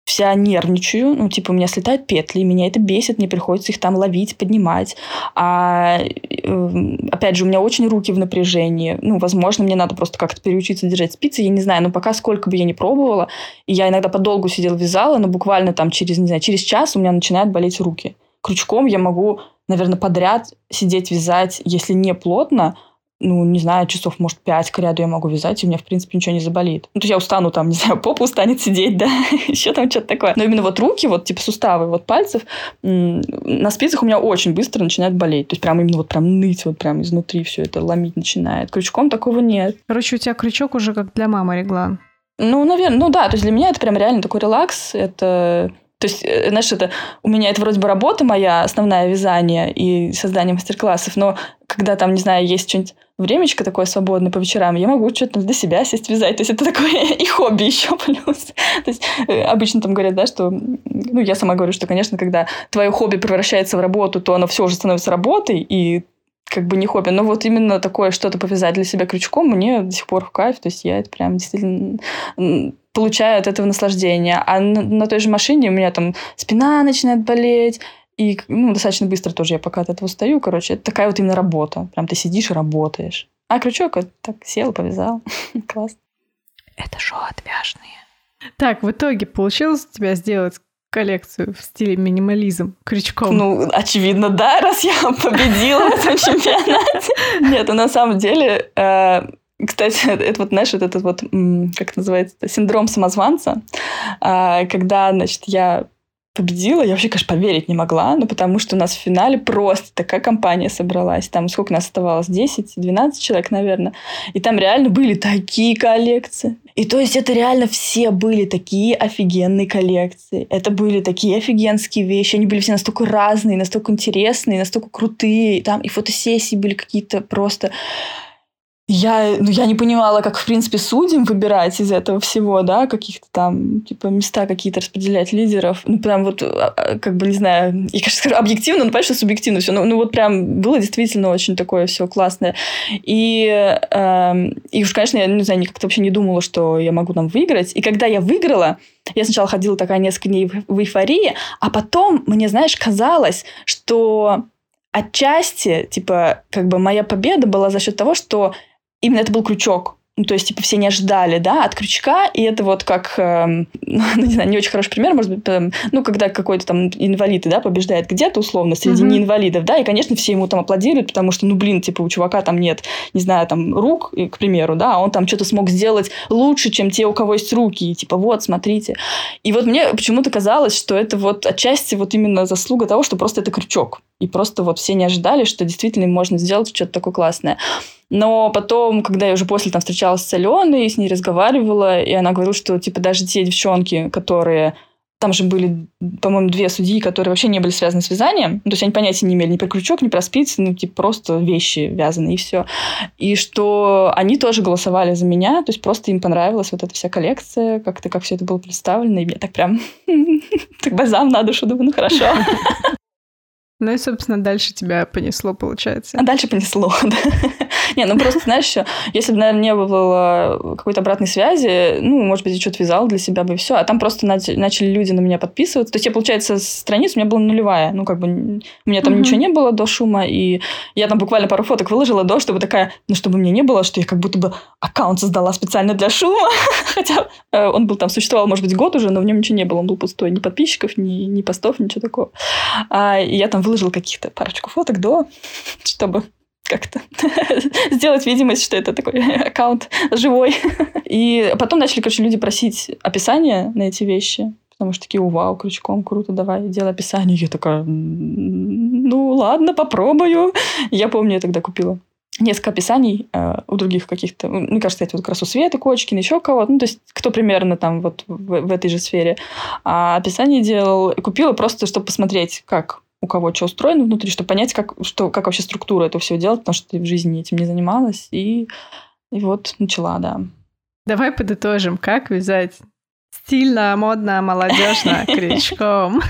вся нервничаю, ну, типа, у меня слетают петли, меня это бесит, мне приходится их там ловить, поднимать. А, э, опять же, у меня очень руки в напряжении. Ну, возможно, мне надо просто как-то переучиться держать спицы, я не знаю, но пока сколько бы я не пробовала, я иногда подолгу сидела, вязала, но буквально там через, не знаю, через час у меня начинают болеть руки. Крючком я могу, наверное, подряд сидеть, вязать, если не плотно, ну, не знаю, часов, может, пять к ряду я могу вязать, и у меня, в принципе, ничего не заболит. Ну, то есть я устану там, не знаю, попа устанет сидеть, да, еще там что-то такое. Но именно вот руки, вот типа суставы, вот пальцев, на спицах у меня очень быстро начинают болеть. То есть прям именно вот прям ныть, вот прям изнутри все это ломить начинает. Крючком такого нет. Короче, у тебя крючок уже как для мамы реглан. Ну, наверное, ну да, то есть для меня это прям реально такой релакс, это то есть, э, знаешь, это у меня это вроде бы работа моя, основная вязание и создание мастер-классов, но когда там, не знаю, есть что-нибудь времечко такое свободное по вечерам, я могу что-то для себя сесть вязать. То есть это такое и хобби еще плюс. То есть э, обычно там говорят, да, что... Ну, я сама говорю, что, конечно, когда твое хобби превращается в работу, то оно все уже становится работой, и как бы не хобби. Но вот именно такое что-то повязать для себя крючком мне до сих пор в кайф. То есть я это прям действительно получаю от этого наслаждение. А на, на той же машине у меня там спина начинает болеть, и ну, достаточно быстро тоже я пока от этого устаю. Короче, это такая вот именно работа. Прям ты сидишь и работаешь. А крючок вот так сел, повязал. Класс. Это шоу отвяжные. Так, в итоге получилось у тебя сделать коллекцию в стиле минимализм крючком? Ну, очевидно, да, раз я победила в этом чемпионате. Нет, на самом деле, э, кстати, это вот, знаешь, вот этот вот, как называется, синдром самозванца, а, когда, значит, я победила, я вообще, конечно, поверить не могла, ну, потому что у нас в финале просто такая компания собралась. Там сколько нас оставалось? 10-12 человек, наверное. И там реально были такие коллекции. И то есть это реально все были такие офигенные коллекции. Это были такие офигенские вещи. Они были все настолько разные, настолько интересные, настолько крутые. Там и фотосессии были какие-то просто я, ну, я не понимала, как, в принципе, судим выбирать из этого всего, да, каких-то там, типа, места какие-то распределять лидеров. Ну, прям вот, а, а, как бы, не знаю, я, конечно, скажу объективно, но, понятно, что субъективно все. Ну, ну, вот прям было действительно очень такое все классное. И, э, и уж, конечно, я, не знаю, как-то вообще не думала, что я могу там выиграть. И когда я выиграла, я сначала ходила такая несколько дней в эйфории, а потом мне, знаешь, казалось, что отчасти, типа, как бы моя победа была за счет того, что именно это был крючок. Ну, то есть, типа, все не ожидали, да, от крючка, и это вот как, э, ну, не знаю, не очень хороший пример, может быть, э, ну, когда какой-то там инвалид, да, побеждает где-то, условно, среди mm-hmm. неинвалидов, да, и, конечно, все ему там аплодируют, потому что, ну, блин, типа, у чувака там нет, не знаю, там, рук, к примеру, да, а он там что-то смог сделать лучше, чем те, у кого есть руки, и, типа, вот, смотрите. И вот мне почему-то казалось, что это вот отчасти вот именно заслуга того, что просто это крючок. И просто вот все не ожидали, что действительно можно сделать что-то такое классное. Но потом, когда я уже после там встречалась с Аленой, с ней разговаривала, и она говорила, что типа даже те девчонки, которые там же были, по-моему, две судьи, которые вообще не были связаны с вязанием. Ну, то есть они понятия не имели ни про крючок, ни про спицы, ну, типа просто вещи вязаны и все. И что они тоже голосовали за меня, то есть просто им понравилась вот эта вся коллекция, как-то как все это было представлено, и мне так прям так базам на душу, думаю, ну хорошо. Ну и, собственно, дальше тебя понесло, получается. А дальше понесло, да. Не, ну просто, знаешь, если бы, наверное, не было какой-то обратной связи, ну, может быть, я что-то вязала для себя бы и все. А там просто начали люди на меня подписываться. То есть я, получается, страница у меня была нулевая. Ну, как бы у меня там ничего не было до шума. И я там буквально пару фоток выложила до, чтобы такая, ну, чтобы мне не было, что я как будто бы аккаунт создала специально для шума. Хотя э, он был там, существовал, может быть, год уже, но в нем ничего не было. Он был пустой. Ни подписчиков, ни, ни постов, ничего такого. А, и я там выложила каких-то парочку фоток до, чтобы как-то сделать видимость, что это такой аккаунт живой. И потом начали, короче, люди просить описание на эти вещи. потому что такие, вау, крючком, круто, давай, делай описание. Я такая, ну ладно, попробую. Я помню, я тогда купила несколько описаний э, у других каких-то, мне кажется, эти вот как раз у Светы Кочкина, еще кого-то, ну, то есть кто примерно там вот в, в этой же сфере. А описание делал, купила просто, чтобы посмотреть, как у кого что устроено внутри, чтобы понять, как, что, как вообще структура этого всего делать, потому что ты в жизни этим не занималась. И, и вот начала, да. Давай подытожим, как вязать стильно, модно, молодежно, крючком.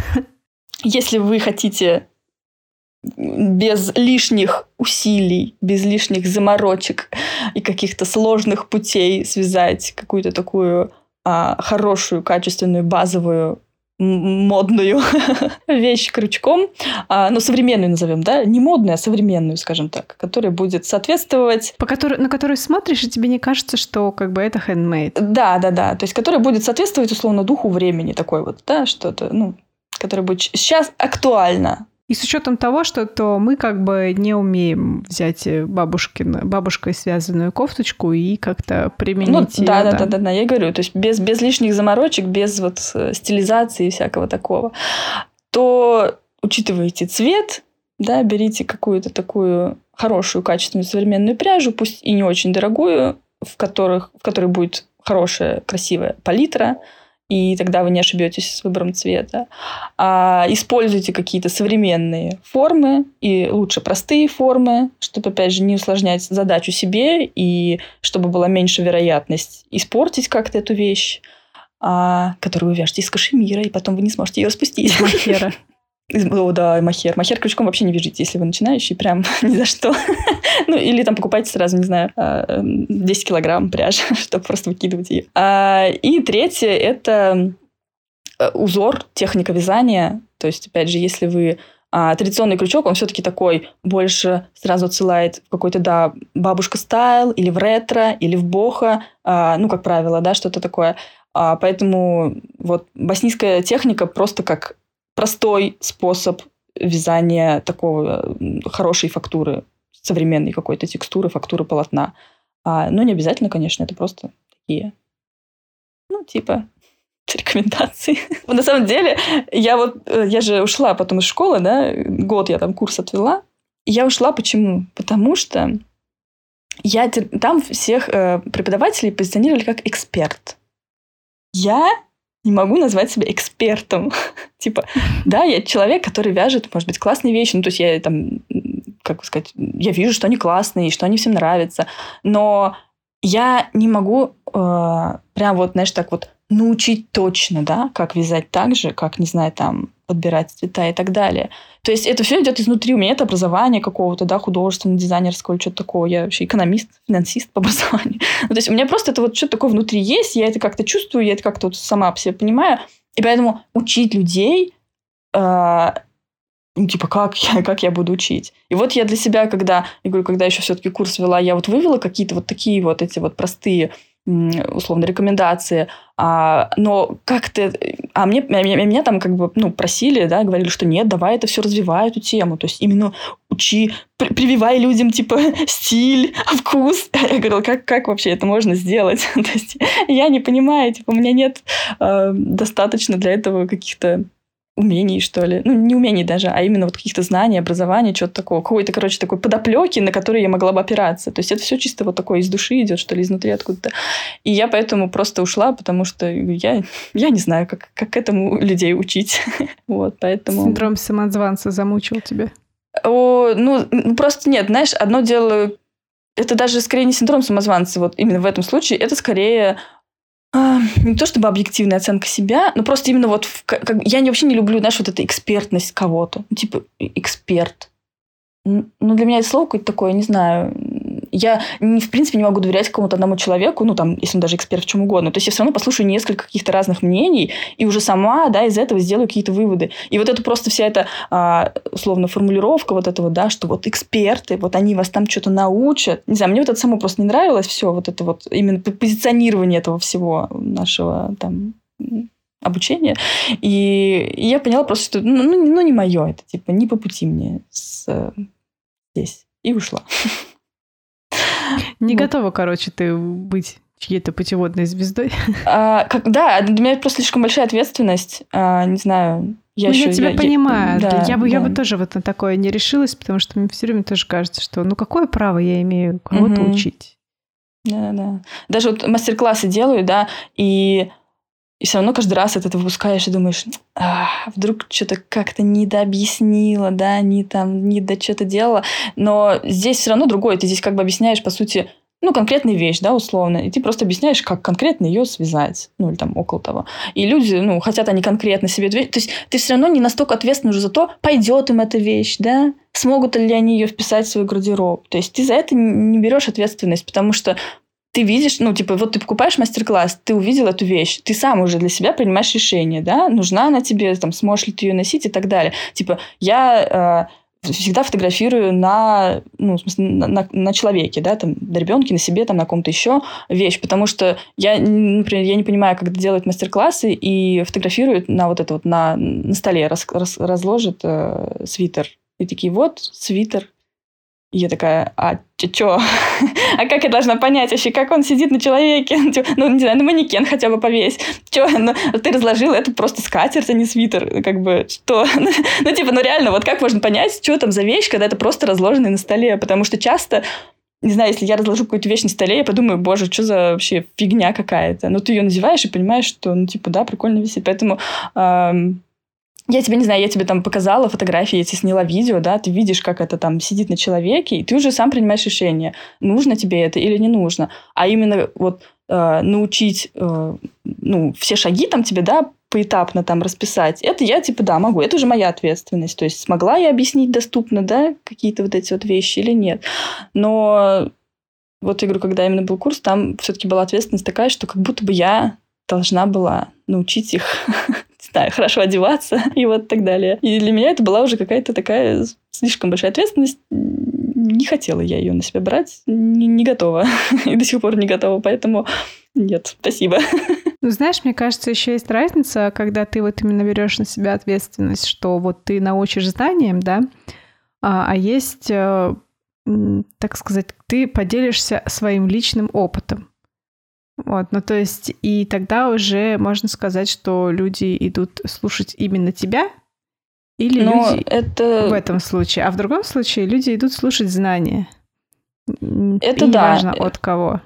Если вы хотите без лишних усилий, без лишних заморочек и каких-то сложных путей связать какую-то такую а, хорошую, качественную, базовую модную вещь крючком, а, ну, современную назовем, да, не модную, а современную, скажем так, которая будет соответствовать... По которой, на которую смотришь, и тебе не кажется, что как бы это handmade. Да, да, да, то есть которая будет соответствовать, условно, духу времени такой вот, да, что-то, ну, которое будет сейчас актуально, и с учетом того, что то мы как бы не умеем взять бабушкин, бабушкой связанную кофточку и как-то применить ну, ее, да, да, да, да, да, я говорю, то есть без, без лишних заморочек, без вот э, стилизации и всякого такого, то учитывайте цвет, да, берите какую-то такую хорошую, качественную, современную пряжу, пусть и не очень дорогую, в, которых, в которой будет хорошая, красивая палитра, и тогда вы не ошибетесь с выбором цвета. А, используйте какие-то современные формы, и лучше простые формы, чтобы, опять же, не усложнять задачу себе, и чтобы была меньше вероятность испортить как-то эту вещь, а, которую вы вяжете из кашемира, и потом вы не сможете ее распустить. Из махера. О, да, махер. Махер крючком вообще не вяжите, если вы начинающий, прям ни за что. ну, или там покупайте сразу, не знаю, 10 а, килограмм пряжи, чтобы просто выкидывать ее. А, и третье – это э, узор, техника вязания. То есть, опять же, если вы а традиционный крючок, он все-таки такой больше сразу отсылает в какой-то, да, бабушка стайл, или в ретро, или в бохо, а, ну, как правило, да, что-то такое. А, поэтому вот боснийская техника просто как простой способ вязания такого хорошей фактуры, современной какой-то текстуры, фактуры полотна. А, но не обязательно, конечно, это просто такие, ну, типа, рекомендации. На самом деле, я вот, э, я же ушла потом из школы, да, год я там курс отвела. Я ушла почему? Потому что я там всех э, преподавателей позиционировали как эксперт. Я не могу назвать себя экспертом. типа, да, я человек, который вяжет, может быть, классные вещи. Ну, то есть я там, как сказать, я вижу, что они классные, что они всем нравятся. Но я не могу э, прям вот, знаешь, так вот научить точно, да, как вязать так же, как, не знаю, там, подбирать цвета и так далее. То есть это все идет изнутри. У меня это образование какого-то, да, художественного, дизайнерского, что-то такого. Я вообще экономист, финансист по образованию. ну, то есть у меня просто это вот что-то такое внутри есть, я это как-то чувствую, я это как-то вот сама по себе понимаю. И поэтому учить людей э, ну, типа, как я, как я буду учить? И вот я для себя, когда, я говорю, когда еще все-таки курс вела, я вот вывела какие-то вот такие вот эти вот простые условно рекомендации, а, но как-то, а мне меня, меня там как бы ну просили, да, говорили, что нет, давай это все развивай эту тему, то есть именно учи, при, прививай людям типа стиль, вкус. Я говорила, как как вообще это можно сделать? то есть я не понимаю, типа у меня нет э, достаточно для этого каких-то умений, что ли. Ну, не умений даже, а именно вот каких-то знаний, образования, чего-то такого. Какой-то, короче, такой подоплеки, на которые я могла бы опираться. То есть это все чисто вот такое из души идет, что ли, изнутри откуда-то. И я поэтому просто ушла, потому что я, я не знаю, как, как этому людей учить. вот, поэтому... Синдром самозванца замучил тебя? О, ну, просто нет, знаешь, одно дело это даже скорее не синдром самозванца, вот именно в этом случае, это скорее не то чтобы объективная оценка себя, но просто именно вот в, как, я не, вообще не люблю, знаешь, вот эта экспертность кого-то. Ну, типа, эксперт. Ну, для меня это слово какое-то такое, не знаю, я, не, в принципе, не могу доверять какому-то одному человеку, ну, там, если он даже эксперт в чем угодно. То есть я все равно послушаю несколько каких-то разных мнений и уже сама, да, из этого сделаю какие-то выводы. И вот это просто вся эта, а, условно, формулировка вот этого, да, что вот эксперты, вот они вас там что-то научат. Не знаю, мне вот это само просто не нравилось все, вот это вот именно позиционирование этого всего нашего там обучения. И, я поняла просто, что ну, ну, ну не мое это, типа, не по пути мне с, здесь. И ушла. Не готова, короче, ты быть чьей-то путеводной звездой. А, как, да, для меня просто слишком большая ответственность. А, не знаю, я, ну, еще, я тебя я, понимаю. Я, да, я, бы, да. я бы тоже вот на такое не решилась, потому что мне все время тоже кажется, что ну какое право я имею кого-то угу. учить? Да, да. Даже вот мастер-классы делаю, да, и, и все равно каждый раз от этого выпускаешь и думаешь, а, вдруг что-то как-то недообъяснила, да, не там, не до что-то делала. Но здесь все равно другое. Ты здесь как бы объясняешь, по сути, ну, конкретная вещь, да, условно, и ты просто объясняешь, как конкретно ее связать, ну, или там около того. И люди, ну, хотят они конкретно себе... То есть ты все равно не настолько ответственный уже за то, пойдет им эта вещь, да, смогут ли они ее вписать в свой гардероб. То есть ты за это не берешь ответственность, потому что ты видишь, ну, типа, вот ты покупаешь мастер-класс, ты увидел эту вещь, ты сам уже для себя принимаешь решение, да, нужна она тебе, там, сможешь ли ты ее носить и так далее. Типа, я э, всегда фотографирую на, ну, в смысле, на, на, на человеке, да, там, на ребенке, на себе, там, на ком-то еще вещь, потому что я, например, я не понимаю, как делать мастер-классы и фотографируют на вот это вот, на, на столе раз, раз, разложит э, свитер. И такие, вот, свитер, и я такая, а чё? а как я должна понять вообще, как он сидит на человеке? ну, не знаю, на манекен хотя бы повесь. Чё? Ну, ты разложил, это просто скатерть, а не свитер. Как бы, что? ну, типа, ну реально, вот как можно понять, что там за вещь, когда это просто разложено на столе? Потому что часто не знаю, если я разложу какую-то вещь на столе, я подумаю, боже, что за вообще фигня какая-то. Но ну, ты ее надеваешь и понимаешь, что, ну, типа, да, прикольно висит. Поэтому эм, я тебе, не знаю, я тебе там показала фотографии, я тебе сняла видео, да, ты видишь, как это там сидит на человеке, и ты уже сам принимаешь решение, нужно тебе это или не нужно. А именно вот э, научить, э, ну, все шаги там тебе, да, поэтапно там расписать, это я, типа, да, могу, это уже моя ответственность. То есть смогла я объяснить доступно, да, какие-то вот эти вот вещи или нет. Но вот я говорю, когда именно был курс, там все-таки была ответственность такая, что как будто бы я должна была научить их знаю, хорошо одеваться и вот так далее. И для меня это была уже какая-то такая слишком большая ответственность. Не хотела я ее на себя брать, не, не готова. и до сих пор не готова, поэтому нет, спасибо. Ну, знаешь, мне кажется, еще есть разница, когда ты вот именно берешь на себя ответственность, что вот ты научишь знаниям, да, а, а есть, э, так сказать, ты поделишься своим личным опытом. Вот, ну то есть и тогда уже можно сказать, что люди идут слушать именно тебя, или Но люди это... в этом случае, а в другом случае люди идут слушать знания. Это и да. важно от кого.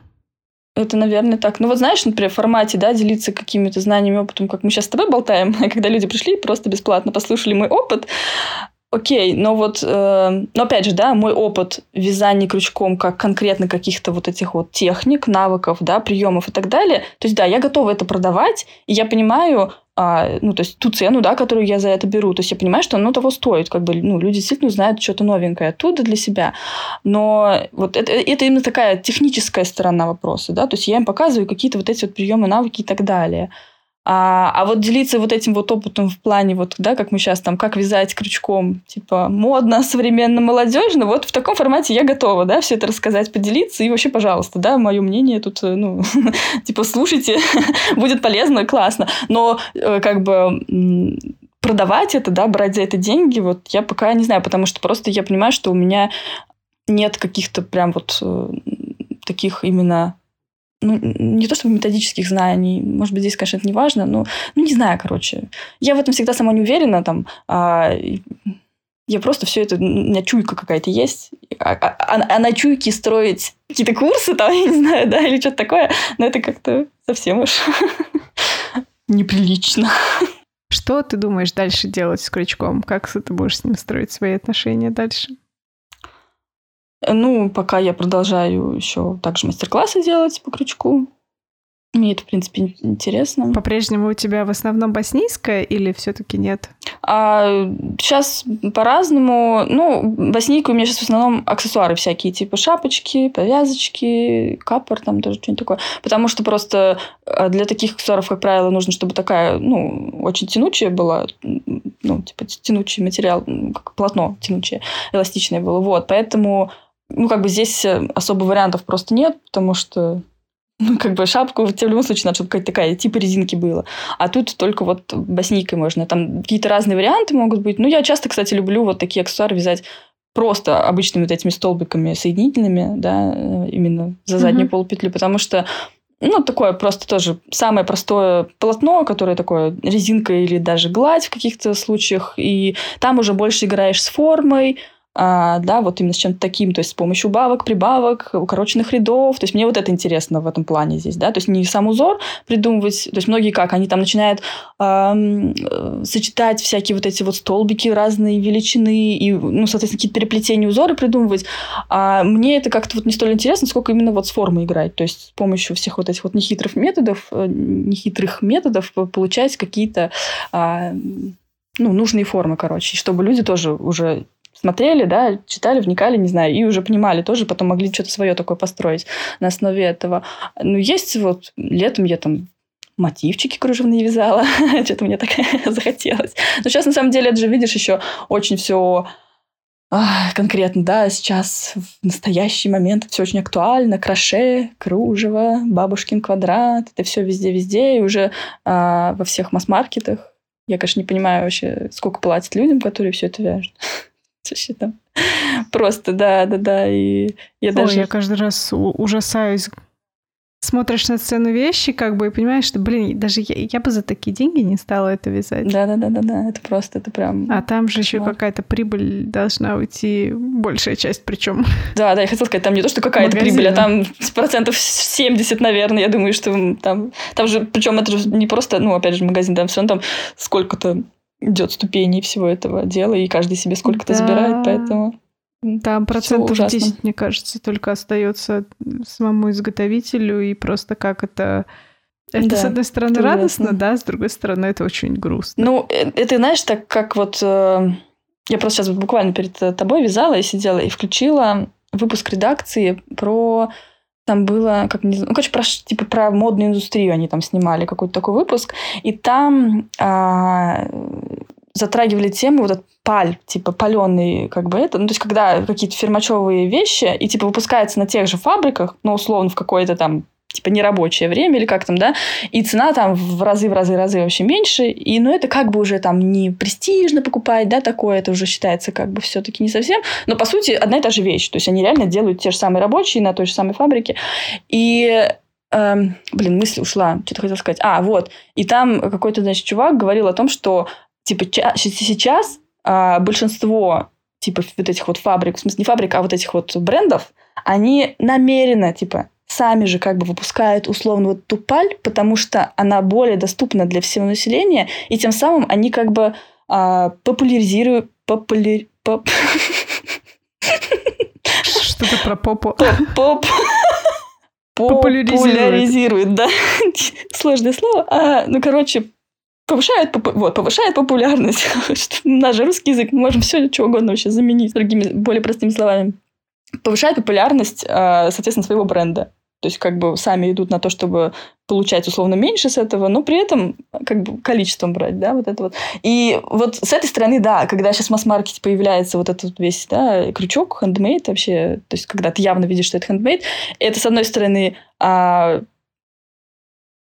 Это, наверное, так. Ну вот знаешь, например, в формате, да, делиться какими-то знаниями, опытом, как мы сейчас с тобой болтаем, когда люди пришли, просто бесплатно послушали мой опыт, Окей, но вот, э, но опять же, да, мой опыт вязания крючком, как конкретно каких-то вот этих вот техник, навыков, да, приемов и так далее. То есть, да, я готова это продавать, и я понимаю, а, ну, то есть ту цену, да, которую я за это беру. То есть я понимаю, что оно того стоит. Как бы, ну, люди действительно узнают что-то новенькое оттуда для себя. Но вот это, это именно такая техническая сторона вопроса, да, то есть я им показываю какие-то вот эти вот приемы, навыки и так далее. А, а вот делиться вот этим вот опытом в плане, вот, да, как мы сейчас там, как вязать крючком, типа, модно, современно, молодежно, вот в таком формате я готова, да, все это рассказать, поделиться, и вообще, пожалуйста, да, мое мнение тут, э, ну, типа, слушайте, будет полезно, классно. Но, э, как бы, продавать это, да, брать за это деньги, вот я пока не знаю, потому что просто я понимаю, что у меня нет каких-то прям вот э, таких именно ну, не то чтобы методических знаний, может быть, здесь, конечно, это не важно, но, ну, не знаю, короче. Я в этом всегда сама не уверена, там, а, я просто все это, у меня чуйка какая-то есть, а, а, а, а на чуйке строить какие-то курсы, там, я не знаю, да, или что-то такое, но это как-то совсем уж неприлично. Что ты думаешь дальше делать с крючком? Как ты будешь с ним строить свои отношения дальше? Ну, пока я продолжаю еще также мастер-классы делать по крючку. Мне это, в принципе, интересно. По-прежнему у тебя в основном боснийская или все-таки нет? А, сейчас по-разному. Ну, боснийка у меня сейчас в основном аксессуары всякие, типа шапочки, повязочки, капор, там тоже что-нибудь такое. Потому что просто а, для таких аксессуаров, как правило, нужно, чтобы такая, ну, очень тянучая была, ну, типа тянучий материал, как полотно тянучее, эластичное было. Вот, поэтому ну, как бы здесь э, особо вариантов просто нет, потому что ну, как бы шапку в любом случае надо, чтобы какая-то такая, типа резинки было. А тут только вот боснийкой можно. Там какие-то разные варианты могут быть. Ну, я часто, кстати, люблю вот такие аксессуары вязать просто обычными вот этими столбиками соединительными, да, э, именно за заднюю mm-hmm. полупетлю, потому что ну, такое просто тоже самое простое полотно, которое такое резинка или даже гладь в каких-то случаях. И там уже больше играешь с формой, да, вот именно с чем-то таким, то есть с помощью убавок, прибавок, укороченных рядов. То есть мне вот это интересно в этом плане здесь, да, то есть не сам узор придумывать, то есть многие как, они там начинают эм, сочетать всякие вот эти вот столбики разные величины и, ну, соответственно, какие-то переплетения узоры придумывать. А мне это как-то вот не столь интересно, сколько именно вот с формой играть, то есть с помощью всех вот этих вот нехитрых методов, э, нехитрых методов получать какие-то э, ну, нужные формы, короче, чтобы люди тоже уже смотрели, да, читали, вникали, не знаю, и уже понимали тоже, потом могли что-то свое такое построить на основе этого. Ну, есть вот летом я там мотивчики кружевные вязала, что-то мне так захотелось. Но сейчас, на самом деле, это же, видишь, еще очень все конкретно, да, сейчас в настоящий момент все очень актуально. Кроше, кружево, бабушкин квадрат, это все везде-везде, и уже а, во всех масс-маркетах. Я, конечно, не понимаю вообще, сколько платят людям, которые все это вяжут вообще там. Просто, да, да, да. И я Ой, даже... я каждый раз ужасаюсь. Смотришь на цену вещи, как бы, и понимаешь, что, блин, даже я, я бы за такие деньги не стала это вязать. Да, да, да, да, да. Это просто, это прям. А там же еще какая-то прибыль должна уйти, большая часть причем. Да, да, я хотела сказать, там не то, что какая-то прибыль, а там процентов 70, наверное, я думаю, что там, там же, причем это же не просто, ну, опять же, магазин, там все равно там сколько-то идет ступеней всего этого дела, и каждый себе сколько-то да. забирает, поэтому... Там процентов 10, мне кажется, только остается самому изготовителю, и просто как это... Это, да, с одной стороны, это радостно, ужасно. да, с другой стороны, это очень грустно. Ну, э, это, знаешь, так как вот... Э, я просто сейчас буквально перед тобой вязала и сидела, и включила выпуск редакции про там было, как не знаю, ну, короче, про, типа про модную индустрию они там снимали какой-то такой выпуск, и там а, затрагивали тему вот этот паль, типа паленый, как бы это, ну, то есть когда какие-то фермачевые вещи, и типа выпускаются на тех же фабриках, ну, условно, в какой-то там типа нерабочее время или как там, да, и цена там в разы, в разы, разы вообще меньше, и, ну, это как бы уже там не престижно покупать, да, такое, это уже считается как бы все-таки не совсем, но, по сути, одна и та же вещь, то есть они реально делают те же самые рабочие на той же самой фабрике, и Эм, блин, мысль ушла, что-то хотел сказать. А, вот. И там какой-то, значит, чувак говорил о том, что, типа, сейчас э, большинство, типа, вот этих вот фабрик, в смысле, не фабрик, а вот этих вот брендов, они намеренно, типа, сами же как бы выпускают условно вот ту паль, потому что она более доступна для всего населения, и тем самым они как бы а, популяризируют... Популяр... Поп... Что-то про попу. Поп... Популяризирует. да. Сложное слово. А, ну, короче, повышает, вот, повышает популярность. Наш русский язык, мы можем все, что угодно вообще заменить другими, более простыми словами. Повышает популярность, а, соответственно, своего бренда. То есть как бы сами идут на то, чтобы получать условно меньше с этого, но при этом как бы количеством брать, да, вот это вот. И вот с этой стороны, да, когда сейчас в масс-маркете появляется вот этот весь, да, крючок, хендмейд вообще, то есть когда ты явно видишь, что это хендмейд, это, с одной стороны, а,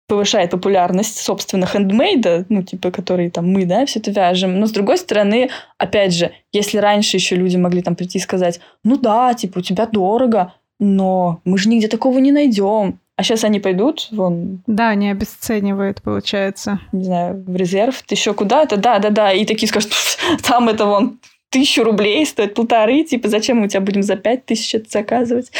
повышает популярность, собственно, хендмейда, ну, типа, который там мы, да, все это вяжем. Но, с другой стороны, опять же, если раньше еще люди могли там прийти и сказать, ну да, типа, у тебя дорого, но мы же нигде такого не найдем. А сейчас они пойдут, вон... Да, они обесценивают, получается. Не знаю, в резерв, ты еще куда-то, да-да-да, и такие скажут, там это вон тысячу рублей стоит полторы, типа, зачем мы тебя будем за пять тысяч это заказывать?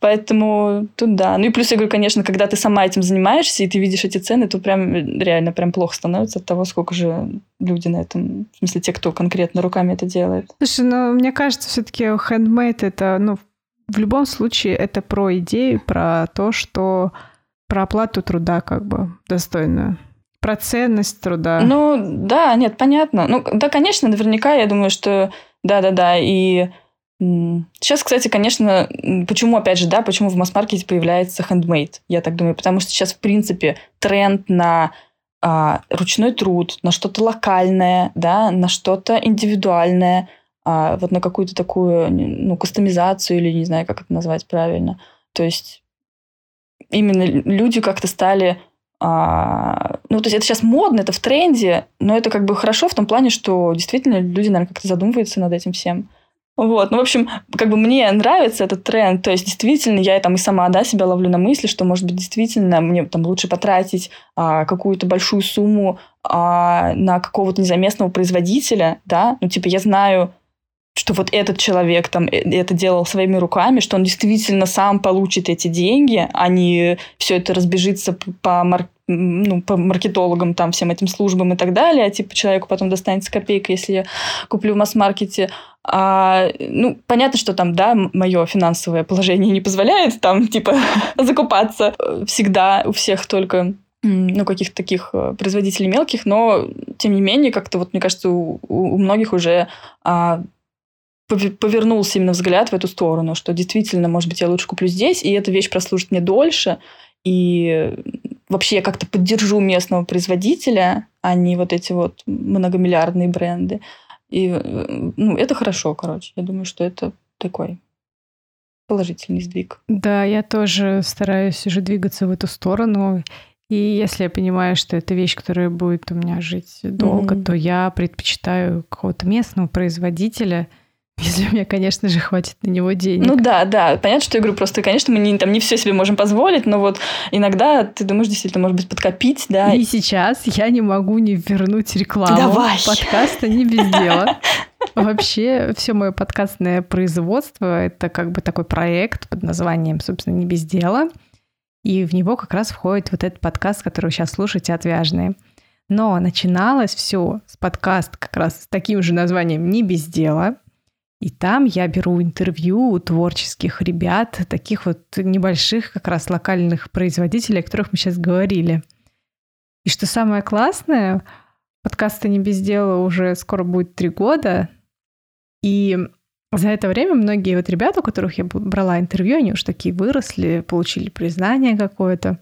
Поэтому тут да. Ну и плюс, я говорю, конечно, когда ты сама этим занимаешься, и ты видишь эти цены, то прям реально прям плохо становится от того, сколько же люди на этом, в смысле, те, кто конкретно руками это делает. Слушай, ну, мне кажется, все таки handmade это, ну, в любом случае это про идею, про то, что про оплату труда как бы достойную. Про ценность труда. Ну, да, нет, понятно. Ну, да, конечно, наверняка, я думаю, что да-да-да, и Сейчас, кстати, конечно, почему, опять же, да, почему в масс-маркете появляется handmade, я так думаю, потому что сейчас, в принципе, тренд на а, ручной труд, на что-то локальное, да, на что-то индивидуальное, а вот на какую-то такую, ну, кастомизацию или не знаю, как это назвать правильно. То есть именно люди как-то стали а, ну, то есть это сейчас модно, это в тренде, но это как бы хорошо в том плане, что действительно люди, наверное, как-то задумываются над этим всем. Вот, ну, в общем, как бы мне нравится этот тренд, то есть действительно я там и сама, да, себя ловлю на мысли, что, может быть, действительно мне там лучше потратить а, какую-то большую сумму а, на какого-то незаместного производителя, да, ну, типа, я знаю, что вот этот человек там э, это делал своими руками, что он действительно сам получит эти деньги, а не все это разбежится по, мар... ну, по маркетологам, там, всем этим службам и так далее, а типа человеку потом достанется копейка, если я куплю в масс-маркете. А, ну, понятно, что там, да, мое финансовое положение не позволяет там, типа, закупаться всегда у всех только ну, каких-то таких э, производителей мелких, но, тем не менее, как-то вот, мне кажется, у, у многих уже а, повернулся именно взгляд в эту сторону, что действительно, может быть, я лучше куплю здесь, и эта вещь прослужит мне дольше, и вообще я как-то поддержу местного производителя, а не вот эти вот многомиллиардные бренды. И ну, это хорошо, короче. Я думаю, что это такой положительный сдвиг. Да, я тоже стараюсь уже двигаться в эту сторону. И если я понимаю, что это вещь, которая будет у меня жить долго, mm-hmm. то я предпочитаю какого-то местного производителя, если у меня, конечно же, хватит на него денег. Ну да, да. Понятно, что я говорю, просто, конечно, мы не, там не все себе можем позволить, но вот иногда ты думаешь, действительно, может быть, подкопить, да. И сейчас я не могу не вернуть рекламу Давай. подкаста не без дела. Вообще, все мое подкастное производство это как бы такой проект под названием, собственно, не без дела. И в него как раз входит вот этот подкаст, который вы сейчас слушаете, «Отвяжные». Но начиналось все с подкаста как раз с таким же названием «Не без дела», и там я беру интервью у творческих ребят, таких вот небольших как раз локальных производителей, о которых мы сейчас говорили. И что самое классное, подкаста «Не без дела» уже скоро будет три года, и за это время многие вот ребята, у которых я брала интервью, они уж такие выросли, получили признание какое-то.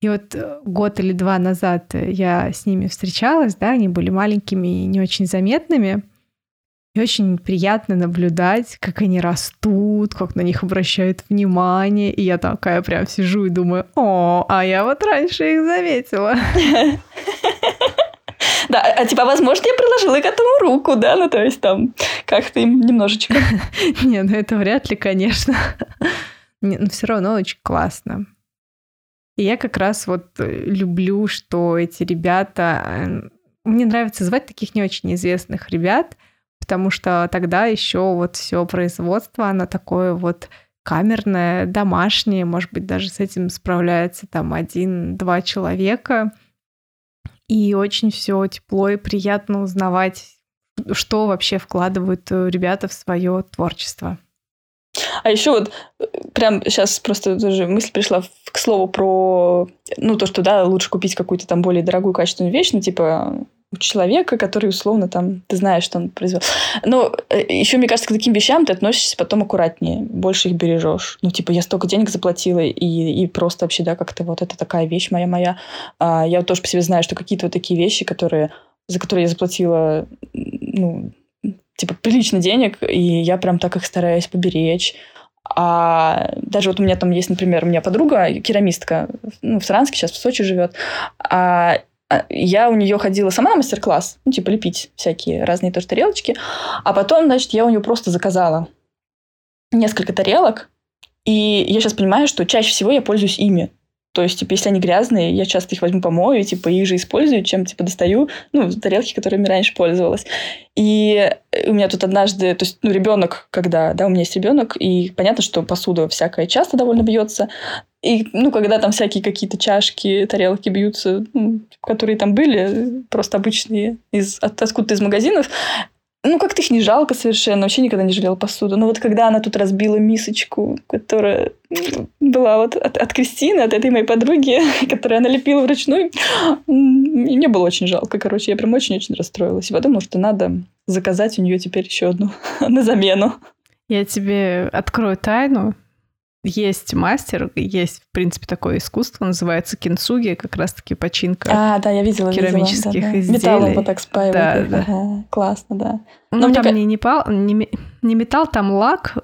И вот год или два назад я с ними встречалась, да, они были маленькими и не очень заметными — и очень приятно наблюдать, как они растут, как на них обращают внимание. И я такая прям сижу и думаю, о, а я вот раньше их заметила. Да, а типа, возможно, я приложила к этому руку, да, ну то есть там как-то им немножечко. Не, ну это вряд ли, конечно. Но все равно очень классно. И я как раз вот э, люблю, что эти ребята... Э, мне нравится звать таких не очень известных ребят, потому что тогда еще вот все производство, оно такое вот камерное, домашнее, может быть, даже с этим справляется там один-два человека. И очень все тепло и приятно узнавать, что вообще вкладывают э, ребята в свое творчество. А еще вот э, прям сейчас просто тоже мысль пришла к слову про, ну, то, что, да, лучше купить какую-то там более дорогую качественную вещь, ну, типа, у человека, который условно там, ты знаешь, что он произвел. Но э, еще, мне кажется, к таким вещам ты относишься потом аккуратнее, больше их бережешь. Ну, типа, я столько денег заплатила, и, и просто вообще, да, как-то вот это такая вещь моя-моя. А, я тоже по себе знаю, что какие-то вот такие вещи, которые, за которые я заплатила, ну, типа, прилично денег, и я прям так их стараюсь поберечь. А даже вот у меня там есть, например, у меня подруга, керамистка, ну, в Саранске сейчас в Сочи живет, а а, я у нее ходила сама на мастер-класс, ну, типа лепить всякие разные тоже тарелочки. А потом, значит, я у нее просто заказала несколько тарелок. И я сейчас понимаю, что чаще всего я пользуюсь ими. То есть, типа, если они грязные, я часто их возьму помою, типа, их же использую, чем, типа, достаю, ну, тарелки, которыми раньше пользовалась. И у меня тут однажды, то есть, ну, ребенок, когда, да, у меня есть ребенок, и понятно, что посуда всякая часто довольно бьется, и, ну, когда там всякие какие-то чашки, тарелки бьются, ну, которые там были, просто обычные, из, от, откуда-то из магазинов, ну, как-то их не жалко совершенно, вообще никогда не жалела посуду. Но вот когда она тут разбила мисочку, которая была вот от, от Кристины, от этой моей подруги, которую она лепила вручную, мне было очень жалко, короче, я прям очень-очень расстроилась. И подумала, что надо заказать у нее теперь еще одну на замену. Я тебе открою тайну есть мастер, есть, в принципе, такое искусство, называется кинцуги, как раз-таки починка а, да, я видела, керамических видела, да, да. изделий. Металлом вот так спаивают. Да, да. Ага, классно, да. Ну, Но там мне... не, не, пал, не, не металл, там лак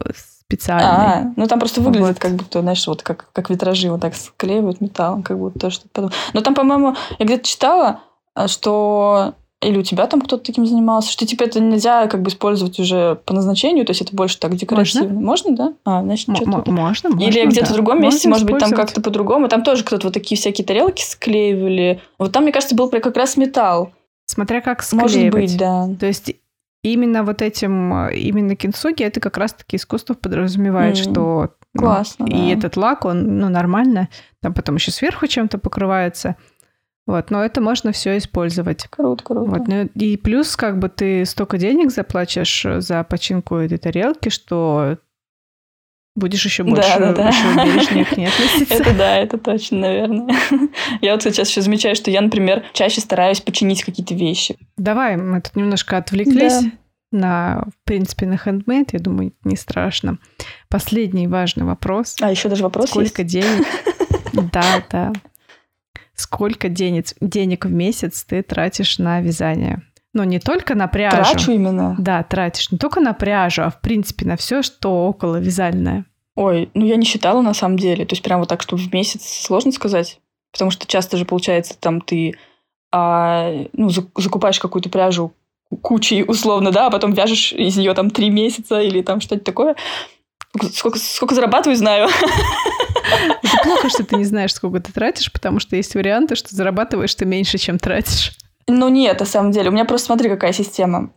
специальный. А, ну там просто выглядит вот. как будто, знаешь, вот как, как витражи вот так склеивают металлом, как будто то, что... Но там, по-моему, я где-то читала, что Или у тебя там кто-то таким занимался? Что типа это нельзя как бы использовать уже по назначению, то есть это больше так декоративно. Можно, можно да? А, значит, М- что-то... можно, можно. Или где-то да. в другом месте, Можно может быть, там как-то по-другому. Там тоже кто-то вот такие всякие тарелки склеивали. Вот там, мне кажется, был как раз металл. Смотря как Может склеивать. быть, да. То есть именно вот этим, э, именно кинсуги, это как раз-таки искусство подразумевает, М, что ну, Классно, и да. этот лак, он, ну, нормально, там потом еще сверху чем-то покрывается. Вот, но это можно все использовать. Круто, круто. Вот, ну, и плюс, как бы ты столько денег заплатишь за починку этой тарелки, что будешь еще Да, больше, да, да. еще бережнее к ней относиться. Это да, это точно, наверное. Я вот сейчас еще замечаю, что я, например, чаще стараюсь починить какие-то вещи. Давай, мы тут немножко отвлеклись Да. на, в принципе, на хендмейд, я думаю, не страшно. Последний важный вопрос. А, еще даже вопрос Сколько есть? денег? Да, да. Сколько денег, денег в месяц ты тратишь на вязание? Ну, не только на пряжу. Трачу именно. Да, тратишь не только на пряжу, а в принципе на все, что около вязальное. Ой, ну я не считала на самом деле. То есть прям вот так, чтобы в месяц сложно сказать. Потому что часто же получается там ты а, ну, за- закупаешь какую-то пряжу кучей условно, да, а потом вяжешь из нее там три месяца или там что-то такое. Сколько, сколько зарабатываю, знаю. Это плохо, что ты не знаешь, сколько ты тратишь, потому что есть варианты, что зарабатываешь ты меньше, чем тратишь. Ну нет, на самом деле. У меня просто смотри, какая система.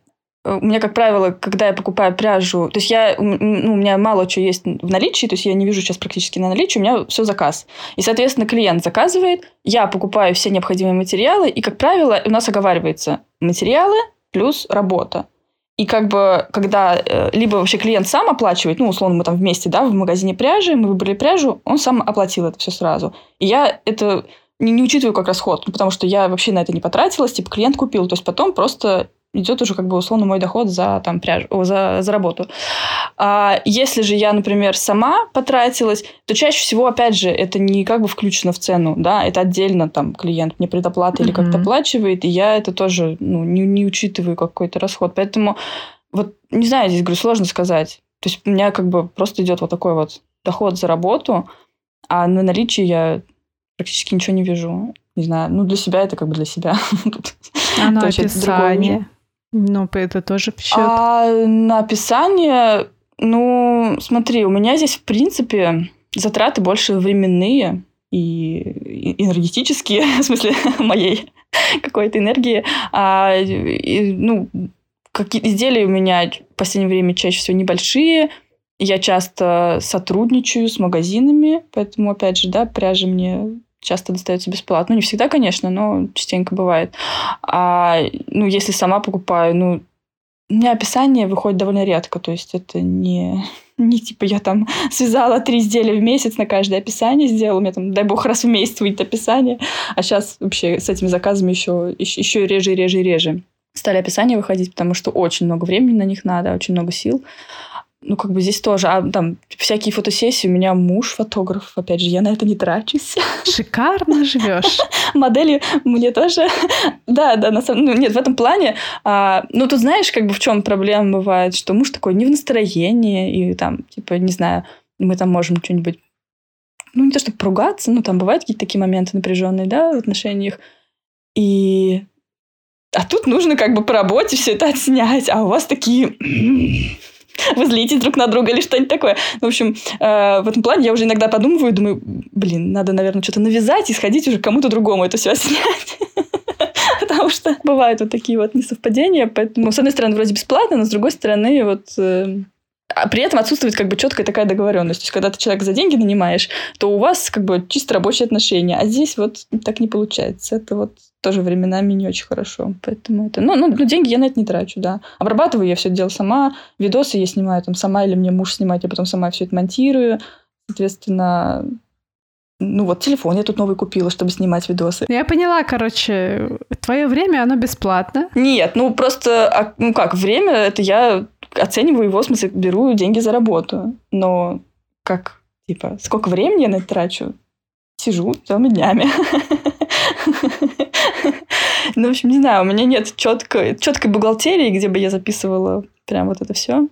Э, У меня, как правило, когда я покупаю пряжу, то есть я, ну, у меня мало чего есть в наличии, то есть я не вижу сейчас практически на наличии, у меня все заказ. И, соответственно, клиент заказывает, я покупаю все необходимые материалы, и, как правило, у нас оговаривается материалы плюс работа. И как бы, когда э, либо вообще клиент сам оплачивает, ну, условно, мы там вместе, да, в магазине пряжи, мы выбрали пряжу, он сам оплатил это все сразу. И я это не, не учитываю как расход, ну, потому что я вообще на это не потратилась, типа клиент купил, то есть потом просто идет уже как бы условно мой доход за там пряжу, о, за, за работу. А если же я, например, сама потратилась, то чаще всего, опять же, это не как бы включено в цену, да, это отдельно там клиент мне предоплата или как-то оплачивает, и я это тоже ну, не, не учитываю как какой-то расход. Поэтому вот не знаю, здесь говорю, сложно сказать. То есть у меня как бы просто идет вот такой вот доход за работу, а на наличии я практически ничего не вижу. Не знаю, ну для себя это как бы для себя. Другое описание? Ну, это тоже в счет. А на описание, ну, смотри, у меня здесь, в принципе, затраты больше временные и энергетические, в смысле моей какой-то энергии. А, и, ну, какие изделия у меня в последнее время чаще всего небольшие. Я часто сотрудничаю с магазинами, поэтому, опять же, да, пряжа мне часто достается бесплатно. Ну, не всегда, конечно, но частенько бывает. А, ну, если сама покупаю, ну, у меня описание выходит довольно редко, то есть это не, не типа я там связала три изделия в месяц, на каждое описание сделала, у меня там, дай бог, раз в месяц выйдет описание, а сейчас вообще с этими заказами еще, еще, еще реже, реже, реже стали описания выходить, потому что очень много времени на них надо, очень много сил. Ну, как бы здесь тоже. А там всякие фотосессии. У меня муж фотограф. Опять же, я на это не трачусь. Шикарно живешь. Модели мне тоже... Да, да, на самом ну, нет, в этом плане... а, ну, тут знаешь, как бы в чем проблема бывает, что муж такой не в настроении, и там, типа, не знаю, мы там можем что-нибудь... Ну, не то, чтобы поругаться, ну, там бывают какие-то такие моменты напряженные, да, в отношениях. И... А тут нужно как бы по работе все это отснять, а у вас такие... Вы злитесь друг на друга или что-нибудь такое. В общем, э, в этом плане я уже иногда подумываю думаю, блин, надо, наверное, что-то навязать и сходить уже кому-то другому это все снять. Потому что бывают вот такие вот несовпадения. Поэтому, с одной стороны, вроде бесплатно, но с другой стороны, вот... э, а при этом отсутствует как бы четкая такая договоренность. То есть, когда ты человека за деньги нанимаешь, то у вас как бы чисто рабочие отношения. А здесь вот так не получается. Это вот тоже временами не очень хорошо. Поэтому это... Ну, ну, ну, деньги я на это не трачу, да. Обрабатываю я все дело сама. Видосы я снимаю там сама или мне муж снимает, я потом сама все это монтирую. Соответственно, ну вот телефон я тут новый купила, чтобы снимать видосы. Я поняла, короче, твое время, оно бесплатно. Нет, ну просто, а, ну как, время, это я оцениваю его, в смысле, беру деньги за работу. Но как, типа, сколько времени я на это трачу? Сижу целыми днями. Ну, в общем, не знаю, у меня нет четкой, четкой бухгалтерии, где бы я записывала прям вот это все.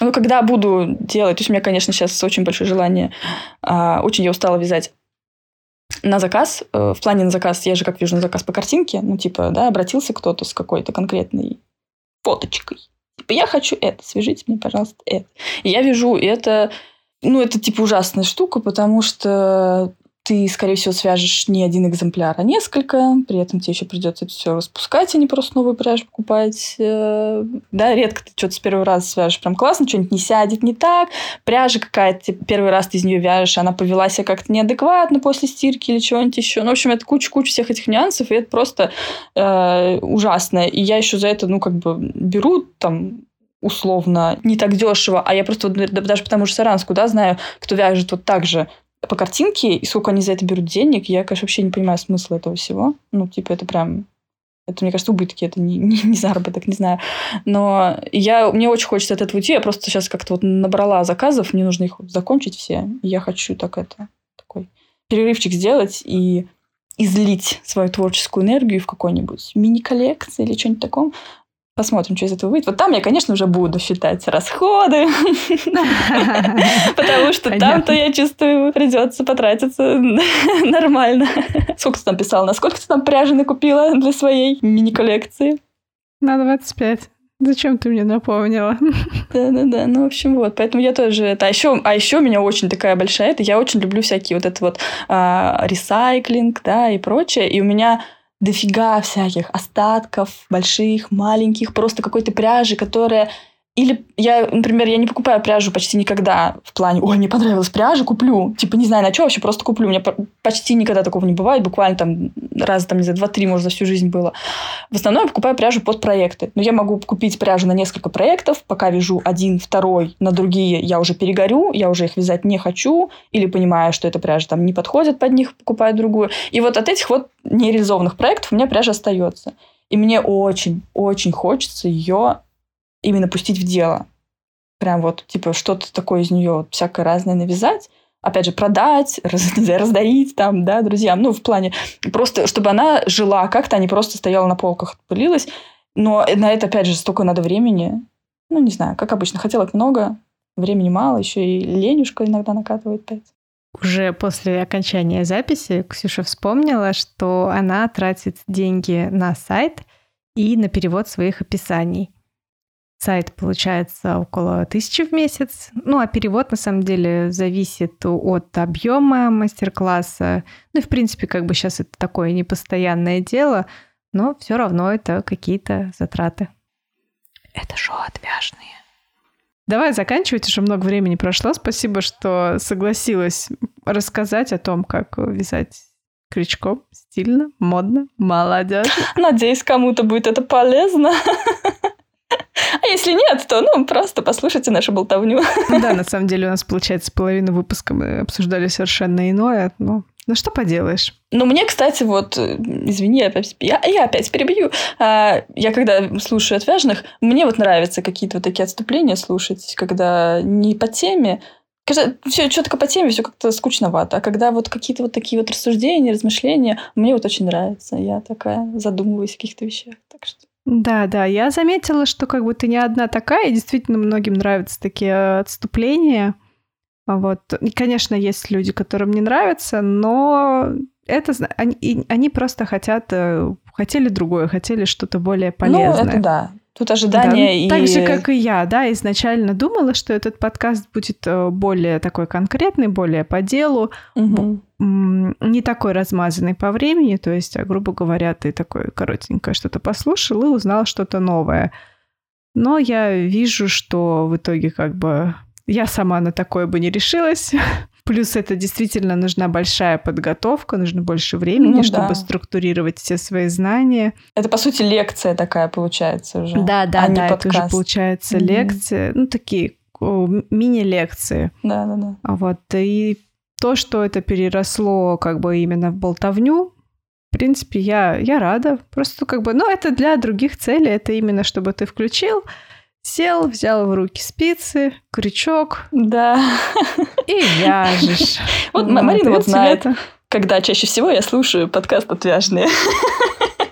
Ну, когда буду делать, то есть у меня, конечно, сейчас очень большое желание, а, очень я устала вязать на заказ, э, в плане на заказ, я же как вижу на заказ по картинке, ну, типа, да, обратился кто-то с какой-то конкретной фоточкой. Типа, я хочу это, свяжите мне, пожалуйста, это. И я вижу это, ну, это, типа, ужасная штука, потому что ты, скорее всего, свяжешь не один экземпляр, а несколько. При этом тебе еще придется это все распускать, а не просто новый пряжу покупать. Э, да, редко ты что-то с первого раза свяжешь прям классно, что-нибудь не сядет не так. Пряжа какая-то, первый раз ты из нее вяжешь, она повела себя как-то неадекватно после стирки или чего-нибудь еще. Ну, в общем, это куча-куча всех этих нюансов, и это просто э, ужасно. И я еще за это, ну, как бы беру там условно не так дешево, а я просто вот, даже потому что Саранску, да, знаю, кто вяжет вот так же по картинке, и сколько они за это берут денег, я, конечно, вообще не понимаю смысла этого всего. Ну, типа, это прям... Это, мне кажется, убытки, это не, не, не заработок, не знаю. Но я, мне очень хочется от этого уйти. Я просто сейчас как-то вот набрала заказов, мне нужно их закончить все. И я хочу так это, такой перерывчик сделать и излить свою творческую энергию в какой-нибудь мини-коллекции или что-нибудь таком. Посмотрим, что из этого выйдет. Вот там я, конечно, уже буду считать расходы, потому что там-то, я чувствую, придется потратиться нормально. Сколько ты там писала? Насколько ты там пряжи накупила для своей мини-коллекции? На 25. Зачем ты мне напомнила? Да-да-да, ну, в общем, вот. Поэтому я тоже это... А еще, а еще у меня очень такая большая... Это я очень люблю всякие вот это вот а, ресайклинг, да, и прочее. И у меня дофига всяких остатков, больших, маленьких, просто какой-то пряжи, которая или я, например, я не покупаю пряжу почти никогда в плане, ой, мне понравилась пряжа, куплю. Типа, не знаю, на что вообще, просто куплю. У меня почти никогда такого не бывает. Буквально там раз, там, не знаю, два-три, может, за всю жизнь было. В основном я покупаю пряжу под проекты. Но я могу купить пряжу на несколько проектов, пока вяжу один, второй, на другие я уже перегорю, я уже их вязать не хочу, или понимаю, что эта пряжа там не подходит под них, покупаю другую. И вот от этих вот нереализованных проектов у меня пряжа остается. И мне очень, очень хочется ее именно пустить в дело. Прям вот, типа, что-то такое из нее всякое разное навязать, опять же, продать, раз, раздарить там, да, друзьям. Ну, в плане просто, чтобы она жила как-то, а не просто стояла на полках, пылилась. Но на это, опять же, столько надо времени. Ну, не знаю, как обычно, хотелок много, времени мало, еще и ленюшка иногда накатывает пять. Уже после окончания записи Ксюша вспомнила, что она тратит деньги на сайт и на перевод своих описаний. Сайт получается около тысячи в месяц. Ну, а перевод на самом деле зависит от объема мастер-класса. Ну и, в принципе, как бы сейчас это такое непостоянное дело, но все равно это какие-то затраты. Это шоу отвяжные. Давай заканчивать, уже много времени прошло. Спасибо, что согласилась рассказать о том, как вязать крючком стильно, модно, молодежь. Надеюсь, кому-то будет это полезно. А если нет, то ну просто послушайте нашу болтовню. Да, на самом деле у нас получается половину выпуска мы обсуждали совершенно иное, но ну что поделаешь? Ну, мне, кстати, вот, извини, я опять, я, я опять перебью. А, я когда слушаю отвяжных, мне вот нравятся какие-то вот такие отступления слушать, когда не по теме, все четко по теме, все как-то скучновато. А когда вот какие-то вот такие вот рассуждения, размышления, мне вот очень нравится. Я такая задумываюсь о каких-то вещах. Да, да, я заметила, что как бы ты не одна такая, и действительно многим нравятся такие отступления. А вот, и, конечно, есть люди, которым не нравится, но это они, они просто хотят, э, хотели другое, хотели что-то более полезное. Ну, это да. Тут ожидания да, и... Так же, как и я, да, изначально думала, что этот подкаст будет э, более такой конкретный, более по делу, угу. не такой размазанный по времени, то есть, а, грубо говоря, ты такой коротенькое что-то послушал и узнал что-то новое. Но я вижу, что в итоге как бы я сама на такое бы не решилась. Плюс это действительно нужна большая подготовка, нужно больше времени, ну, чтобы да. структурировать все свои знания. Это, по сути, лекция такая получается уже. Да, да, а да, это уже получается mm-hmm. лекция. Ну, такие мини-лекции. Да, да, да. Вот. И то, что это переросло как бы именно в болтовню, в принципе, я, я рада. Просто как бы, ну, это для других целей, это именно чтобы ты включил, Сел, взял в руки спицы, крючок. Да. И вяжешь. Вот Марина вот знает, когда чаще всего я слушаю подкаст «Отвяжные».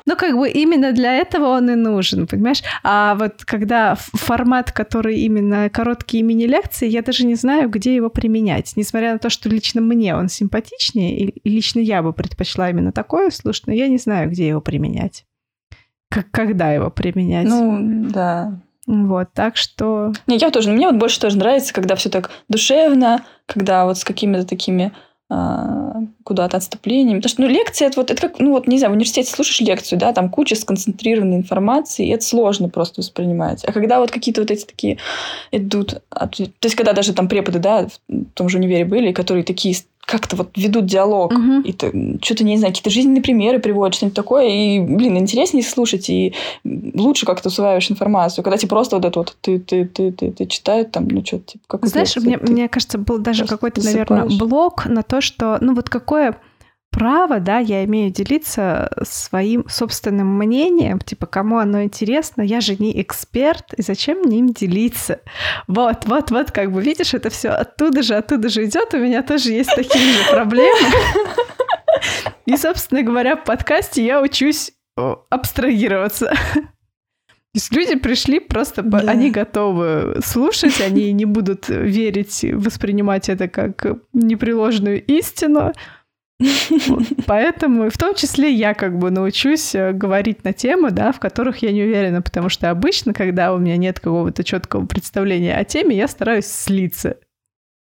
Ну, как бы именно для этого он и нужен, понимаешь? А вот когда формат, который именно короткие мини-лекции, я даже не знаю, где его применять. Несмотря на то, что лично мне он симпатичнее, и лично я бы предпочла именно такое слушать, но я не знаю, где его применять. Как, когда его применять. Ну, да. Вот, так что... Не, я тоже, мне вот больше тоже нравится, когда все так душевно, когда вот с какими-то такими а, куда-то отступлениями. Потому что, ну, лекция, это вот, это как, ну, вот, не знаю, в университете слушаешь лекцию, да, там куча сконцентрированной информации, и это сложно просто воспринимать. А когда вот какие-то вот эти такие идут... То есть, когда даже там преподы, да, в том же универе были, которые такие как-то вот ведут диалог, угу. и что-то, не знаю, какие-то жизненные примеры приводят, что-нибудь такое, и, блин, интереснее слушать, и лучше как-то усваиваешь информацию. Когда тебе просто вот это вот ты, ты, ты, ты, ты читают там, ну что, типа, как Знаешь, мне, мне кажется, был даже какой-то, наверное, блок на то, что, ну вот какое право, да, я имею делиться своим собственным мнением, типа, кому оно интересно, я же не эксперт, и зачем мне им делиться? Вот, вот, вот, как бы, видишь, это все оттуда же, оттуда же идет, у меня тоже есть такие же проблемы. И, собственно говоря, в подкасте я учусь абстрагироваться. То есть люди пришли просто, да. они готовы слушать, они не будут верить, воспринимать это как непреложную истину. Поэтому, в том числе, я как бы научусь э, говорить на темы, да, в которых я не уверена, потому что обычно, когда у меня нет какого-то четкого представления о теме, я стараюсь слиться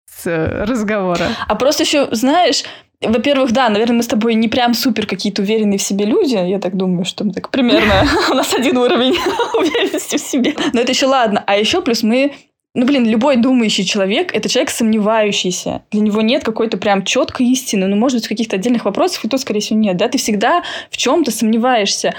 с э, разговора. А просто еще, знаешь, во-первых, да, наверное, мы с тобой не прям супер какие-то уверенные в себе люди. Я так думаю, что мы так примерно у нас один уровень уверенности в себе. Но это еще ладно. А еще плюс мы ну, блин, любой думающий человек – это человек сомневающийся. Для него нет какой-то прям четкой истины. Ну, может быть, в каких-то отдельных вопросах, и то, скорее всего, нет. Да, ты всегда в чем-то сомневаешься.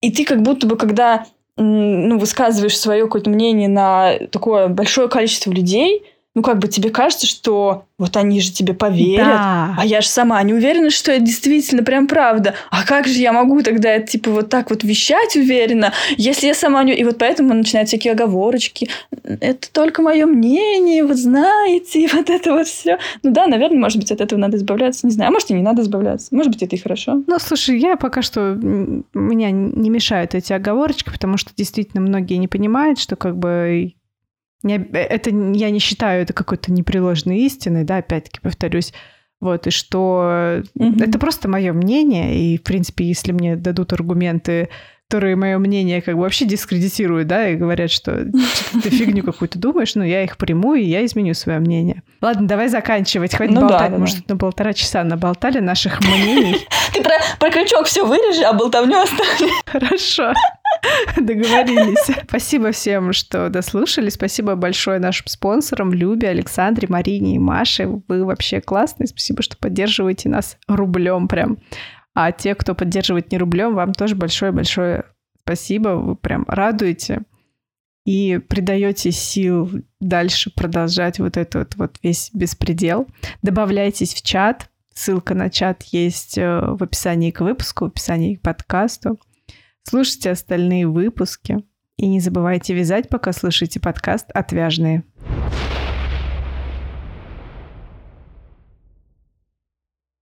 И ты как будто бы, когда ну, высказываешь свое какое-то мнение на такое большое количество людей – ну, как бы тебе кажется, что вот они же тебе поверят, да. а я же сама не уверена, что это действительно прям правда. А как же я могу тогда, типа, вот так вот вещать уверенно, если я сама не... И вот поэтому начинают всякие оговорочки. Это только мое мнение, вот знаете, вот это вот все. Ну да, наверное, может быть, от этого надо избавляться, не знаю. А может, и не надо избавляться. Может быть, это и хорошо. Ну, слушай, я пока что... Меня не мешают эти оговорочки, потому что действительно многие не понимают, что как бы не, это я не считаю это какой-то непреложной истиной, да, опять-таки повторюсь. Вот, и что mm-hmm. это просто мое мнение, и, в принципе, если мне дадут аргументы, которые мое мнение как бы вообще дискредитируют, да, и говорят, что ты фигню какую-то думаешь, ну, я их приму, и я изменю свое мнение. Ладно, давай заканчивать, хватит ну, болтать, да, может, да. на полтора часа наболтали наших мнений. Ты про, про крючок все вырежи, а болтовню оставь. Хорошо. Договорились. Спасибо всем, что дослушали. Спасибо большое нашим спонсорам Любе, Александре, Марине и Маше. Вы вообще классные. Спасибо, что поддерживаете нас рублем прям. А те, кто поддерживает не рублем, вам тоже большое-большое спасибо. Вы прям радуете и придаете сил дальше продолжать вот этот вот весь беспредел. Добавляйтесь в чат. Ссылка на чат есть э, в описании к выпуску, в описании к подкасту. Слушайте остальные выпуски и не забывайте вязать, пока слушаете подкаст «Отвяжные».